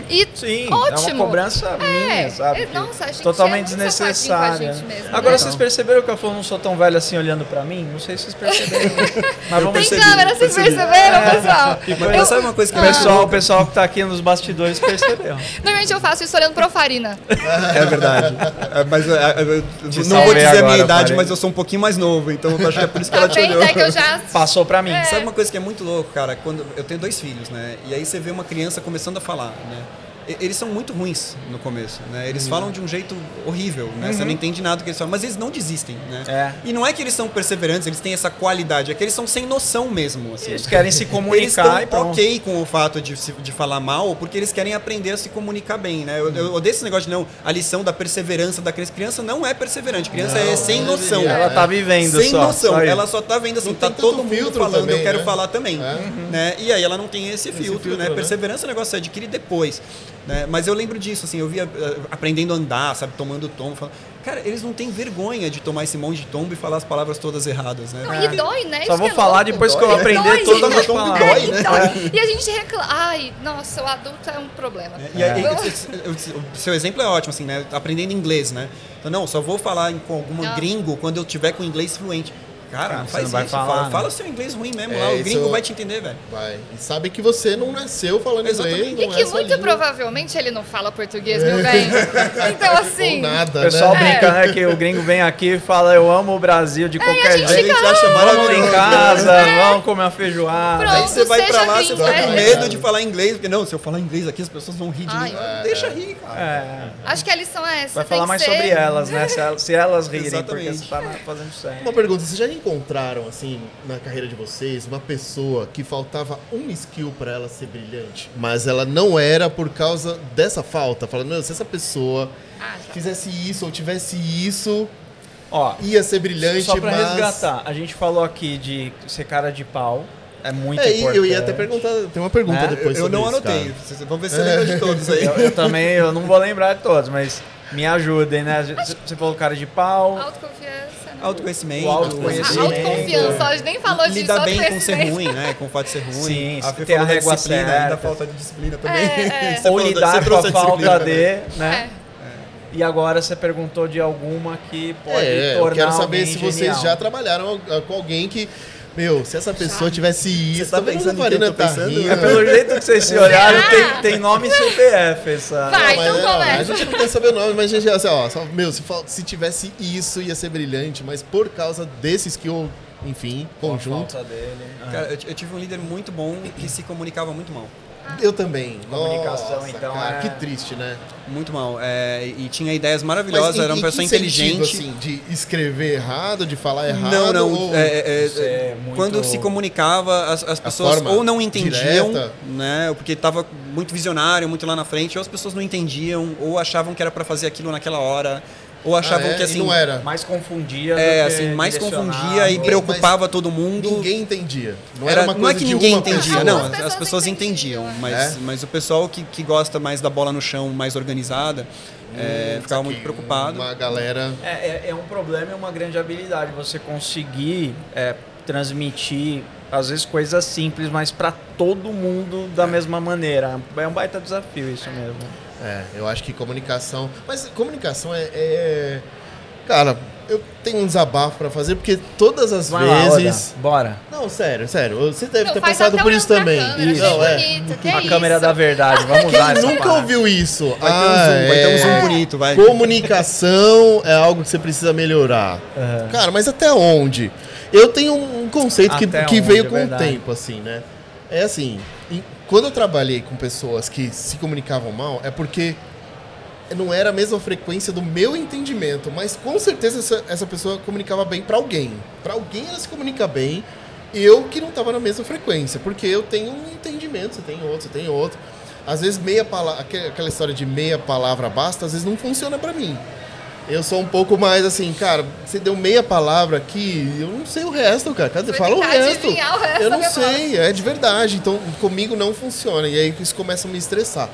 E Sim, ótimo. é uma cobrança minha, sabe? é, que- nossa, a gente totalmente é desnecessária. gente mesmo, Agora né? vocês perceberam que eu não sou tão velho assim olhando pra mim? Não sei se vocês perceberam. Mas vamos Tem percebi, câmera, vocês percebi. perceberam, pessoal? Mas Eu- sabe uma coisa que o pessoal, o pessoal que tá aqui nos bastidores percebeu. Normalmente eu faço isso olhando pro Farina. É verdade. É, mas é, é, eu Te não vou dizer a minha idade, mas eu sou um pouquinho mais novo, então eu acho que é por isso que ela te olhou. É que eu já. Passou pra mim. É. Sabe uma coisa que é muito louco, cara? Quando eu tenho dois filhos, né? E aí você vê uma criança começando a falar, né? E- Eles são muito ruins no começo, né? Eles falam de um jeito horrível, né? Você não entende nada do que eles falam, mas eles não desistem, né? É. E não é que eles são perseverantes, eles têm essa qualidade, é que eles são sem noção mesmo, assim. Eles querem se Eles comunicar e estão pronto. ok com o fato de, de falar mal, porque eles querem aprender a se comunicar bem, né? Eu, eu odeio esse negócio de não, a lição da perseverança da criança. Criança não é perseverante, criança Não, é sem noção. Ela tá vivendo Sem só. noção, só ela só tá vendo assim, Não tá todo mundo falando, também, eu quero né? falar também. É. Né? E aí ela não tem esse filtro, filtro, né? né? Perseverança é um negócio que você adquire depois. Né? Mas eu lembro disso, assim, eu via eh, aprendendo a andar, sabe, tomando tombo. Falando... Cara, eles não têm vergonha de tomar esse monte de tombo e falar as palavras todas erradas, né? Não, É. e dói, né? Só Isso vou é falar louco. depois que eu Dói. aprender Dói. todas as Tombo palavras. dói, É, né? e dói. E a gente reclama. Ai, nossa, o adulto é um problema. E aí, esse- o seu exemplo é ótimo, assim, né? Aprendendo inglês, né? Então, não, só vou falar em- com algum Não. gringo quando eu tiver com inglês fluente. Cara, Ah, não você não vai isso. falar, fala, né? fala o seu inglês ruim mesmo É, lá, o gringo vai te entender, velho. Vai. E sabe que você não nasceu falando Exatamente. inglês. E não que é muito provavelmente ele não fala português, meu bem. Então, assim. Ou nada, O pessoal né? brinca, né? Que o gringo vem aqui e fala, eu amo o Brasil de qualquer a gente Aí a jeito. gente acha Vamos lá maravilhoso. em casa, vamos comer uma feijoada. Pronto. Aí você vai pra lá, você gringo, fica com é. medo de falar inglês, porque não, se eu falar inglês aqui as pessoas vão rir de mim. Deixa rir, cara. É, Acho que a lição é essa. vai falar mais sobre elas, né? Se elas, rirem, porque você tá fazendo certo. Uma pergunta, vocês já encontraram, assim, na carreira de vocês, uma pessoa que faltava um skill pra ela ser brilhante, mas ela não era por causa dessa falta? Falando, meu, se essa pessoa Ah, já. fizesse isso ou tivesse isso, Ó, ia ser brilhante, só pra mas... resgatar, a gente falou aqui de ser cara de pau, é muito É, importante. eu ia até perguntar, tem uma pergunta Né? depois Eu, eu não isso, anotei. cara. Vocês- Vamos ver se você lembra de todos aí. Eu, eu também, eu não vou lembrar de todos, mas me ajudem, né? Você falou cara de pau, Autoconfiança. né? Autoconhecimento. O autoconhecimimento. Ah, autoconfiança, a gente nem falou disso. Lidar bem com ser autoconhecimento. ruim, né? Com o fato de ser ruim. Sim, a ter a régua disciplina, certa. ainda falta de disciplina também. É, é. Você ou lidar você com a falta de, né? É. E agora você perguntou de alguma que pode É, eu tornar quero saber se vocês genial. já trabalharam com alguém que... Meu, se essa pessoa tivesse isso... tá pensando em eu tô tá pensando? rindo. É pelo jeito que vocês se olharam, tem, tem nome e CPF essa. Vai. Não, então mas, não, começa. A gente não quer saber o nome, mas a gente, assim, ó, só- meu, se, se tivesse isso ia ser brilhante, mas por causa desse skill, enfim, Com a conjunto. falta dele. Cara, eu, eu tive um líder muito bom que se comunicava muito mal. Eu também. Comunicação, Nossa, então, cara, é- que triste, né? Muito mal. É, e tinha ideias maravilhosas, em- era uma pessoa que sentido, inteligente. assim, de escrever errado, de falar errado? Não, não. ou- é, é, Isso é muito- Quando se comunicava, as, as pessoas ou não entendiam, direta. né? Porque estava muito visionário, muito lá na frente, ou as pessoas não entendiam, ou achavam que era para fazer aquilo naquela hora, ou achavam Ah, é? que assim. E não era. Mais confundia É, assim, mais confundia e preocupava todo mundo. Ninguém entendia. Não Era, era, uma não coisa é que ninguém entendia, pessoa. não, as, as pessoas pessoas entendiam, entendiam, mas, É? mas o pessoal que, que gosta mais da bola no chão, mais organizada, é, ficava muito preocupado. Uma galera. É, é, é um problema e uma grande habilidade você conseguir é, transmitir, às vezes, coisas simples, mas para todo mundo da mesma maneira. É um baita desafio isso mesmo. É, eu acho que comunicação. Mas comunicação é. é- Cara, eu tenho um desabafo pra fazer, porque todas as Vai lá, vezes. Oda, bora. Não, sério, sério. Você deve Não, ter passado por isso também. câmera, Isso. Não, é. bonito, que a isso? câmera da verdade, vamos usar Quem essa nunca palavra. ouviu isso? Vai ter um zoom, vai ter um zoom bonito, vai. Comunicação é algo que você precisa melhorar. Aham. Cara, mas até onde? Eu tenho um conceito que, Até que onde, veio é com o tempo, assim, né? É assim, quando eu trabalhei com pessoas que se comunicavam mal, é porque não era a mesma frequência do meu entendimento, mas com certeza essa, essa pessoa comunicava bem pra alguém. Pra alguém ela se comunica bem, eu que não tava na mesma frequência, porque eu tenho um entendimento, você tem outro, você tem outro. Às vezes meia palavra, aquela história de meia palavra basta, às vezes não funciona pra mim. Eu sou um pouco mais assim, cara, você deu meia palavra aqui, eu não sei o resto, cara. Cadê? Fala o resto. o resto Eu não sei, é de verdade. Então, comigo não funciona. E aí isso começa a me estressar.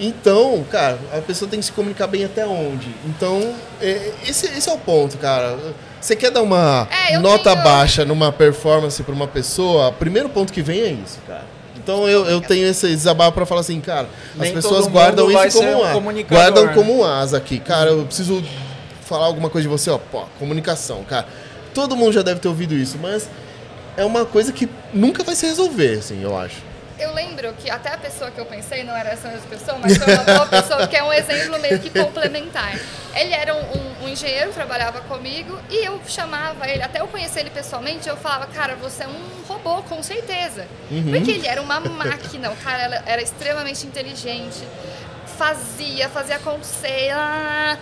Então, cara, a pessoa tem que se comunicar bem até onde. Então, é, esse, esse é o ponto, cara. Você quer dar uma É, nota tenho- baixa numa performance pra uma pessoa, o primeiro ponto que vem é isso, cara. Então eu, eu tenho esse desabafo pra falar assim, cara, as Nem pessoas todo guardam isso como um asa. Guardam né? como um asa aqui. Cara, eu preciso falar alguma coisa de você, ó, pô, comunicação, cara. Todo mundo já deve ter ouvido isso, mas é uma coisa que nunca vai se resolver, assim, eu acho. Eu lembro que até a pessoa que eu pensei não era essa mesma pessoa, mas foi uma boa pessoa, que é um exemplo meio que complementar. Ele era um, um- um engenheiro, trabalhava comigo, e eu chamava ele, até eu conhecer ele pessoalmente, eu falava, cara, você é um robô, com certeza. Porque ele era uma máquina, o cara era, era extremamente inteligente, fazia, fazia acontecer. ah,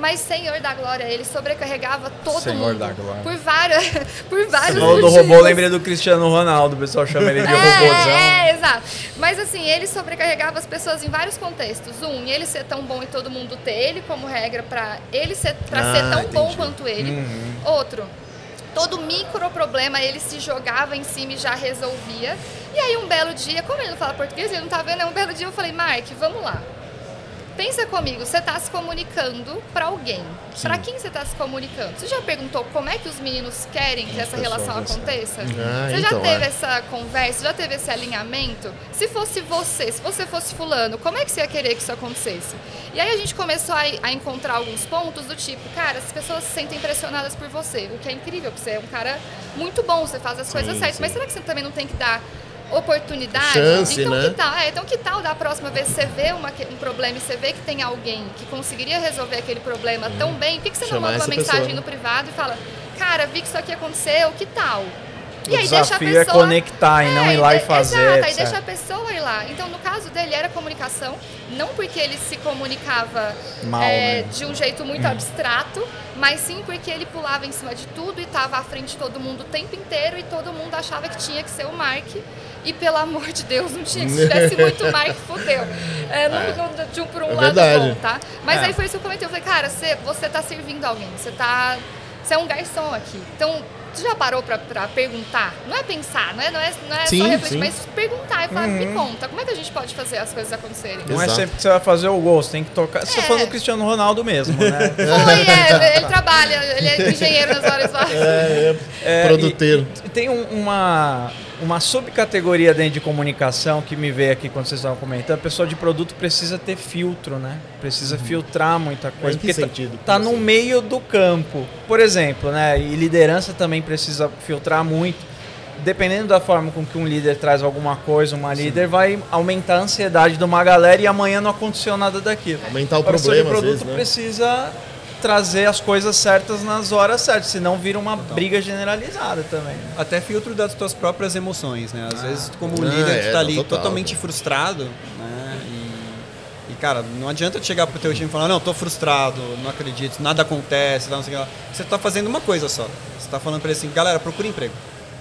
mas Senhor da Glória, ele sobrecarregava todo Senhor mundo. da Glória. Por vários, por vários Você falou do robô, lembrei do Cristiano Ronaldo, o pessoal chama ele de robôzão. É, é, exato. Mas assim, ele sobrecarregava as pessoas em vários contextos. Um, ele ser tão bom e todo mundo ter ele como regra pra ele ser, pra Ah, ser tão bom entendi. quanto ele. Uhum. Outro, todo micro problema ele se jogava em cima e já resolvia. E aí um belo dia, como ele não fala português, ele não tá vendo, um belo dia eu falei, Mark, vamos lá. Pensa comigo, você está se comunicando para alguém. Para quem você está se comunicando? Você já perguntou como é que os meninos querem que essa relação aconteça? Ah, você já então, teve é. essa conversa? Já teve esse alinhamento? Se fosse você, se você fosse fulano, como é que você ia querer que isso acontecesse? E aí a gente começou a, a encontrar alguns pontos do tipo, cara, as pessoas se sentem pressionadas por você, o que é incrível, porque você é um cara muito bom, você faz as coisas certas, mas será que você também não tem que dar oportunidade? Chance, então né? que tal? É, então que tal da próxima vez você vê uma um problema e você vê que tem alguém que conseguiria resolver aquele problema tão bem, por que, você não Chamar manda uma mensagem pessoa. no privado e fala, cara, vi que isso aqui aconteceu, que tal? O desafio é conectar e não ir lá e fazer, Exato, aí deixa a pessoa ir lá. Então, no caso dele, era comunicação, não porque ele se comunicava Mal, é, né? de um jeito muito abstrato, mas sim porque ele pulava em cima de tudo e estava à frente de todo mundo o tempo inteiro e todo mundo achava que tinha que ser o Mark. E pelo amor de Deus, não tinha. Se tivesse muito Mark, fudeu. É, não, não- de um por um É lado verdade. bom, tá? Mas É. aí foi isso que eu comentei. Eu falei, cara, você, você tá servindo alguém, você tá. Você é um garçom aqui. Então, você já parou pra, pra perguntar? Não é pensar, não é, não é, não é Sim, só refletir, sim. mas perguntar e falar, Uhum. me conta, como é que a gente pode fazer as coisas acontecerem? Não é Exato. sempre que você vai fazer o gol, você tem que tocar. Você tá É. falando do Cristiano Ronaldo mesmo, né? Foi, é, ele trabalha, ele é engenheiro nas horas vagas. É, É, Produteiro. e- e tem um- uma, uma subcategoria dentro de comunicação que me veio aqui quando vocês estavam comentando. A pessoa de produto precisa ter filtro, né? Precisa filtrar muita coisa. Uhum. Em que porque tá- sentido? Tá, Como no meio do campo. Por exemplo, né? E liderança também precisa filtrar muito. Dependendo da forma com que um líder traz alguma coisa, uma líder vai aumentar a ansiedade de uma galera e amanhã não aconteceu nada daquilo. Aumentar o A pessoa de problema, às produto vezes, né? precisa trazer as coisas certas nas horas certas, senão vira uma briga generalizada também. né? Até filtro das tuas próprias emoções, né? Às vezes, como Ah, líder, tu é, tá ali total, totalmente cara. frustrado, né? E, e, cara, não adianta tu chegar pro teu time e falar, não, tô frustrado, não acredito, nada acontece, não sei o que lá. Você tá fazendo uma coisa só. Você tá falando pra ele assim, galera, procura emprego.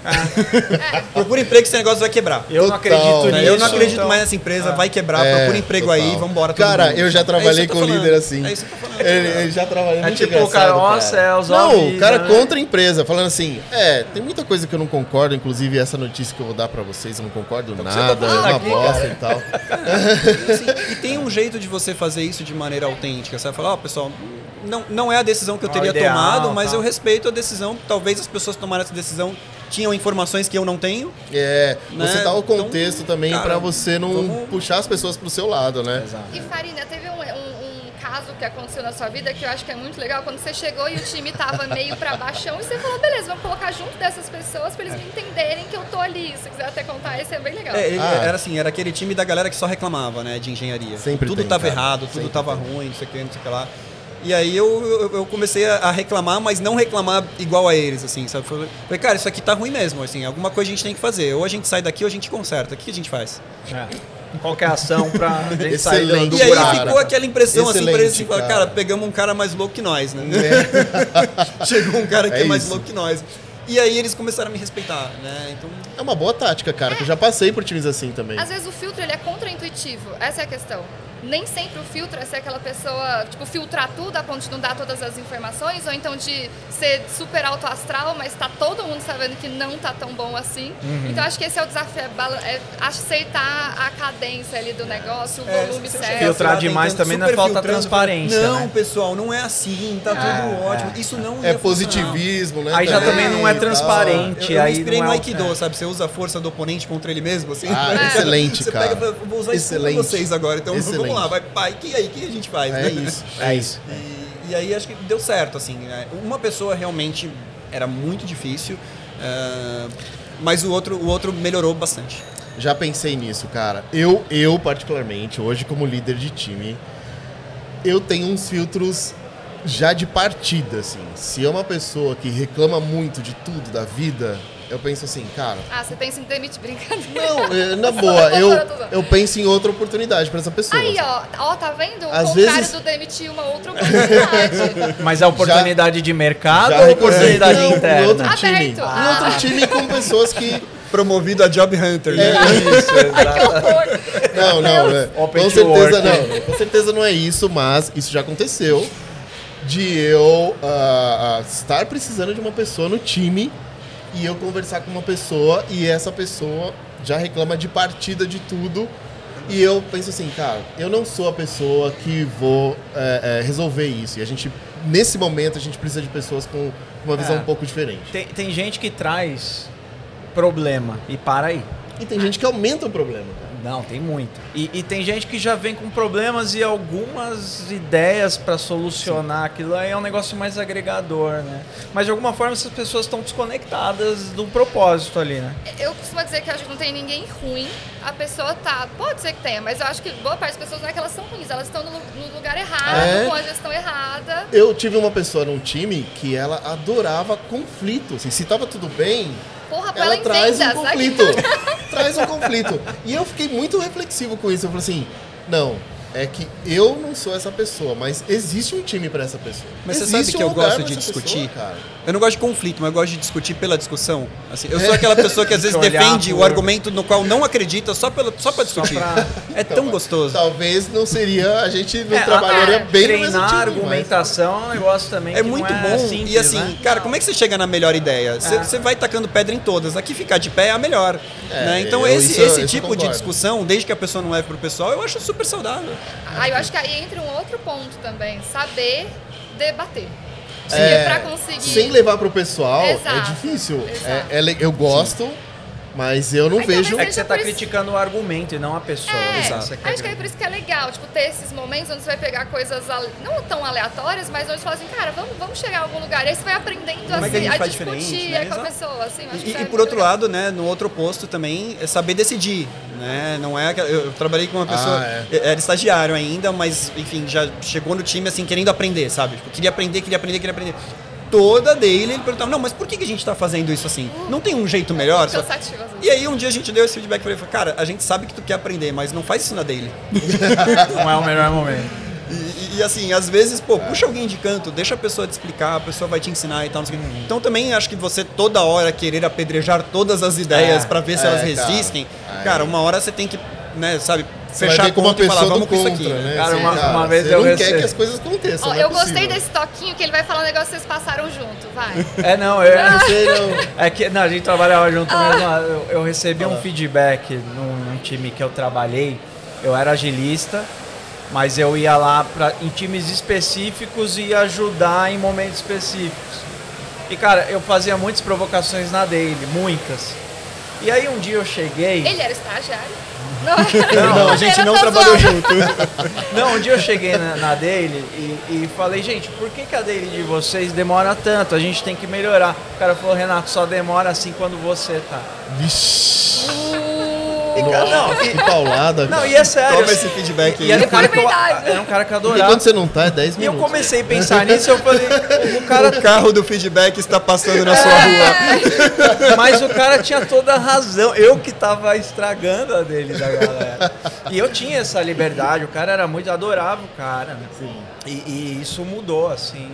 procura emprego que esse negócio vai quebrar. Eu não acredito né? nisso. eu não acredito então- mais nessa empresa, Ah. vai quebrar, É, procura emprego total. aí, vambora Cara, mundo. eu já É trabalhei eu com falando. líder assim. É isso que eu tô falando. Ele, ele já trabalhei É tipo, engraçado, cara, ó cara. céus, ó Não, o cara né? contra a empresa, falando assim, é, tem muita coisa que eu não concordo, inclusive essa notícia que eu vou dar pra vocês, eu não concordo você nada, tá é falando uma aqui, bosta e tal. Assim, e tem um jeito de você fazer isso de maneira autêntica. Você vai falar, ó, pessoal, não, não é a decisão que eu teria ideal, tomado, mas tá. eu respeito a decisão. Talvez as pessoas tomaram essa decisão tinham informações que eu não tenho. É, Né? você dá o Então, contexto também cara, pra você não vamos- puxar as pessoas pro seu lado, né? E Farina, teve um, um- um caso que aconteceu na sua vida que eu acho que é muito legal, quando você chegou e o time tava meio pra baixão e você falou, beleza, vamos colocar junto dessas pessoas pra eles me entenderem que eu tô ali. Se você quiser até contar, esse é bem legal. É, ele- Ah. Era assim, era aquele time da galera que só reclamava, né, de engenharia. Sempre tudo tem, tava cara. errado, tudo Sempre tava tem. ruim, não sei o que, não sei o que lá. E aí eu, eu, eu comecei a a reclamar, mas não reclamar igual a eles, assim, sabe? Falei, cara, isso aqui tá ruim mesmo, assim, alguma coisa a gente tem que fazer. Ou a gente sai daqui ou a gente conserta. O que a gente faz? É. Qualquer ação pra gente sair do, do e aí ficou aquela impressão, assim, Excelente, pra eles, assim, falar, cara. cara, pegamos um cara mais louco que nós, né? Chegou um cara que é, É mais isso. louco que nós. E aí eles começaram a me respeitar, né? Então, É uma boa tática, cara, que eu já passei por times assim também. Às vezes o filtro ele é contraintuitivo, essa é a questão. Nem sempre o filtro é ser aquela pessoa, tipo, filtrar tudo a ponto de não dar todas as informações, ou então de ser super alto astral, mas tá todo mundo sabendo que não tá tão bom assim. Então acho que esse é o desafio, é, é aceitar a cadência ali do negócio, o É, volume certo. Filtrar demais também não é falta filtrando, transparência, Não, né? pessoal, não é assim, tá tudo É, ótimo. é. Isso não É positivismo, né? Aí já também não é tal. transparente. Eu, eu me aí inspirei não no é o- Aikido, é. sabe? Você usa a força do oponente contra ele mesmo, assim. Ah, excelente, Você cara. pega vou usar isso Excelente. pra vocês agora. Então Excelente. Vamos lá, vai, pai, que aí, que a gente faz? É né? isso. É isso. E, e aí acho que deu certo, assim. né? Uma pessoa realmente era muito difícil, eh, mas o outro, o outro melhorou bastante. Já pensei nisso, cara. Eu, eu particularmente, hoje como líder de time, eu tenho uns filtros já de partida, assim. Se é uma pessoa que reclama muito de tudo da vida, eu penso assim, cara. Ah, você pensa em demitir, brincadeira. Não, é, na boa, eu, eu penso em outra oportunidade pra essa pessoa. Aí, ó, ó, tá vendo? O Às contrário vezes- do demitir uma outra oportunidade. Mas é oportunidade de mercado Já ou oportunidade Não, Em interna? outro time. Aberto. Em Ah. outro time com pessoas que. Promovido a Job Hunter, né? Isso, exato. Não, não, é. Open com certeza work. não. Com certeza não é isso, mas isso já aconteceu. De eu ah, ah, estar precisando de uma pessoa no time e eu conversar com uma pessoa e essa pessoa já reclama de partida de tudo. E eu penso assim, cara, eu não sou a pessoa que vou é, é, resolver isso. E a gente, nesse momento, a gente precisa de pessoas com uma visão É. um pouco diferente. Tem, tem gente que traz problema e para aí. E tem gente que aumenta o problema, cara. Não, tem muito. E, e tem gente que já vem com problemas e algumas ideias para solucionar aquilo aí é um negócio mais agregador, né? Mas de alguma forma essas pessoas estão desconectadas do propósito ali, né? Eu costumo dizer que acho que não tem ninguém ruim. A pessoa tá. Pode ser que tenha, mas eu acho que boa parte das pessoas não é que elas são ruins, elas estão no, no lugar errado, É. com a gestão errada. Eu tive uma pessoa num time que ela adorava conflito. Assim, se tava tudo bem, Porra, pra ela ela traz um entenda, sabe? conflito. traz um conflito. E eu fiquei muito reflexivo com isso. Eu falei assim, não, é que eu não sou essa pessoa, mas existe um time pra essa pessoa. Mas você Existe sabe um que eu lugar gosto de discutir? pessoa, cara. Eu não gosto de conflito, mas eu gosto de discutir pela discussão. Assim, eu sou aquela pessoa que às vezes defende por- o argumento no qual não acredita só, pela, só pra discutir. pra- É tão gostoso. Talvez não seria, a gente não É, trabalharia é, bem no mesmo Treinar time, argumentação é um negócio também É que muito não bom. simples, e assim, né? cara, como é que você chega na melhor ideia? Você É. você vai tacando pedra em todas. Aqui ficar de pé é a melhor. É, né? Então, eu- esse, isso- esse isso eu tipo de concordo. discussão, desde que a pessoa não leve pro pessoal, eu acho super saudável. Aí eu acho que aí entra um outro ponto também, saber debater. Porque É, pra conseguir. Sem levar pro pessoal, é Exato, difícil. exato. É- é eu gosto, Mas eu não Aí vejo. É que você tá isso- criticando o argumento e não a pessoa. É, Exato. Acho que é por isso que é legal, tipo, ter esses momentos onde você vai pegar coisas ale- não tão aleatórias, mas onde você fala assim, cara, vamos, vamos chegar a algum lugar. E aí você vai aprendendo Como é a assim, gente a, faz discutir diferente, é né? com a pessoa, assim. eu acho que E, isso é e por outro legal. lado, né, no outro oposto também, é saber decidir, né? Não é eu, eu trabalhei com uma pessoa, Ah, era estagiário ainda, mas enfim, já chegou no time assim querendo aprender, sabe? Tipo, queria aprender, queria aprender, queria aprender. Toda dele ele perguntava: "Não, mas por que a gente tá fazendo isso assim? Não tem um jeito melhor?" Cansativo, vezes. E aí um dia a gente deu esse feedback e falei: "Cara, a gente sabe que tu quer aprender, mas não faz isso na dele." Não é o melhor momento. E, e- assim, às vezes, pô, puxa alguém de canto, deixa a pessoa te explicar, a pessoa vai te ensinar e tal. não sei o quê. Então também acho que você toda hora querer apedrejar todas as ideias É, pra ver se é, elas cara. resistem. Aí- Cara, uma hora você tem que, né, sabe, fechar como uma conta e falar, pessoa do vamos com isso contra, aqui. né? Cara, Assim, uma- uma vez você eu não quer recebi- que as coisas aconteçam. Ó, não é eu gostei possível. desse toquinho que ele vai falar um negócio que vocês passaram junto, vai. É, não, eu, Você não- É que não, a gente trabalhava junto Ah. mesmo. Eu, eu recebi um feedback num, num time que eu trabalhei. Eu era agilista, mas eu ia lá pra, em times específicos e ajudar em momentos específicos. E cara, eu fazia muitas provocações na dele, muitas. E aí um dia eu cheguei. Ele era estagiário? Não, Não, a gente não trabalhou zoando. junto. Não, um dia eu cheguei na, na dele e, e falei, gente, por que, que a dele de vocês demora tanto? A gente tem que melhorar. O cara falou, Renato, só demora assim quando você tá. Vixe. Não, Que paulada. Não, e é sério. Toma assim, esse feedback E aí. era um cara que eu, era um cara que eu adorava. quando você não tá, é 10 E eu minutos. comecei a pensar nisso, eu falei, o cara. O carro do feedback está passando na sua É. rua. Mas o cara tinha toda a razão. Eu que tava estragando a dele da galera. E eu tinha essa liberdade, o cara era muito. Adorava o cara. né? E, e isso mudou, assim.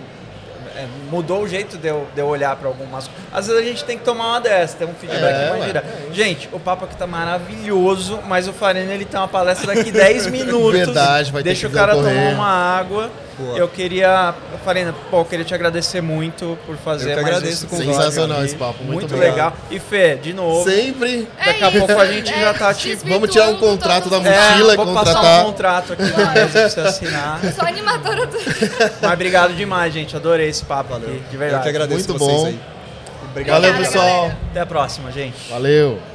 É, mudou o jeito de eu, de eu olhar para algumas coisas. Às vezes a gente tem que tomar uma dessas, ter um feedback É, mais direto. Gente, o papo aqui tá maravilhoso, mas o Farina ele tem uma palestra daqui 10 minutos. Verdade, vai ter Deixa que o cara correr. tomar uma água. Boa. Eu queria, Farina, pô, eu queria te agradecer muito por fazer Eu que mais agradeço esse convite. Sensacional aqui. esse papo, muito muito obrigado. legal. E Fê, de novo. Sempre. É Daqui a isso, pouco a gente já tá te- desvirtuando Vamos tirar um contrato da mundo. É, mochila, vou contratar. passar um contrato aqui na mesa pra você assinar. Eu sou animadora do. Mas obrigado demais, gente. Adorei esse papo aqui, de Eu verdade. que agradeço Muito vocês bom. aí. Valeu, Obrigada, pessoal. galera. Até a próxima, gente. Valeu.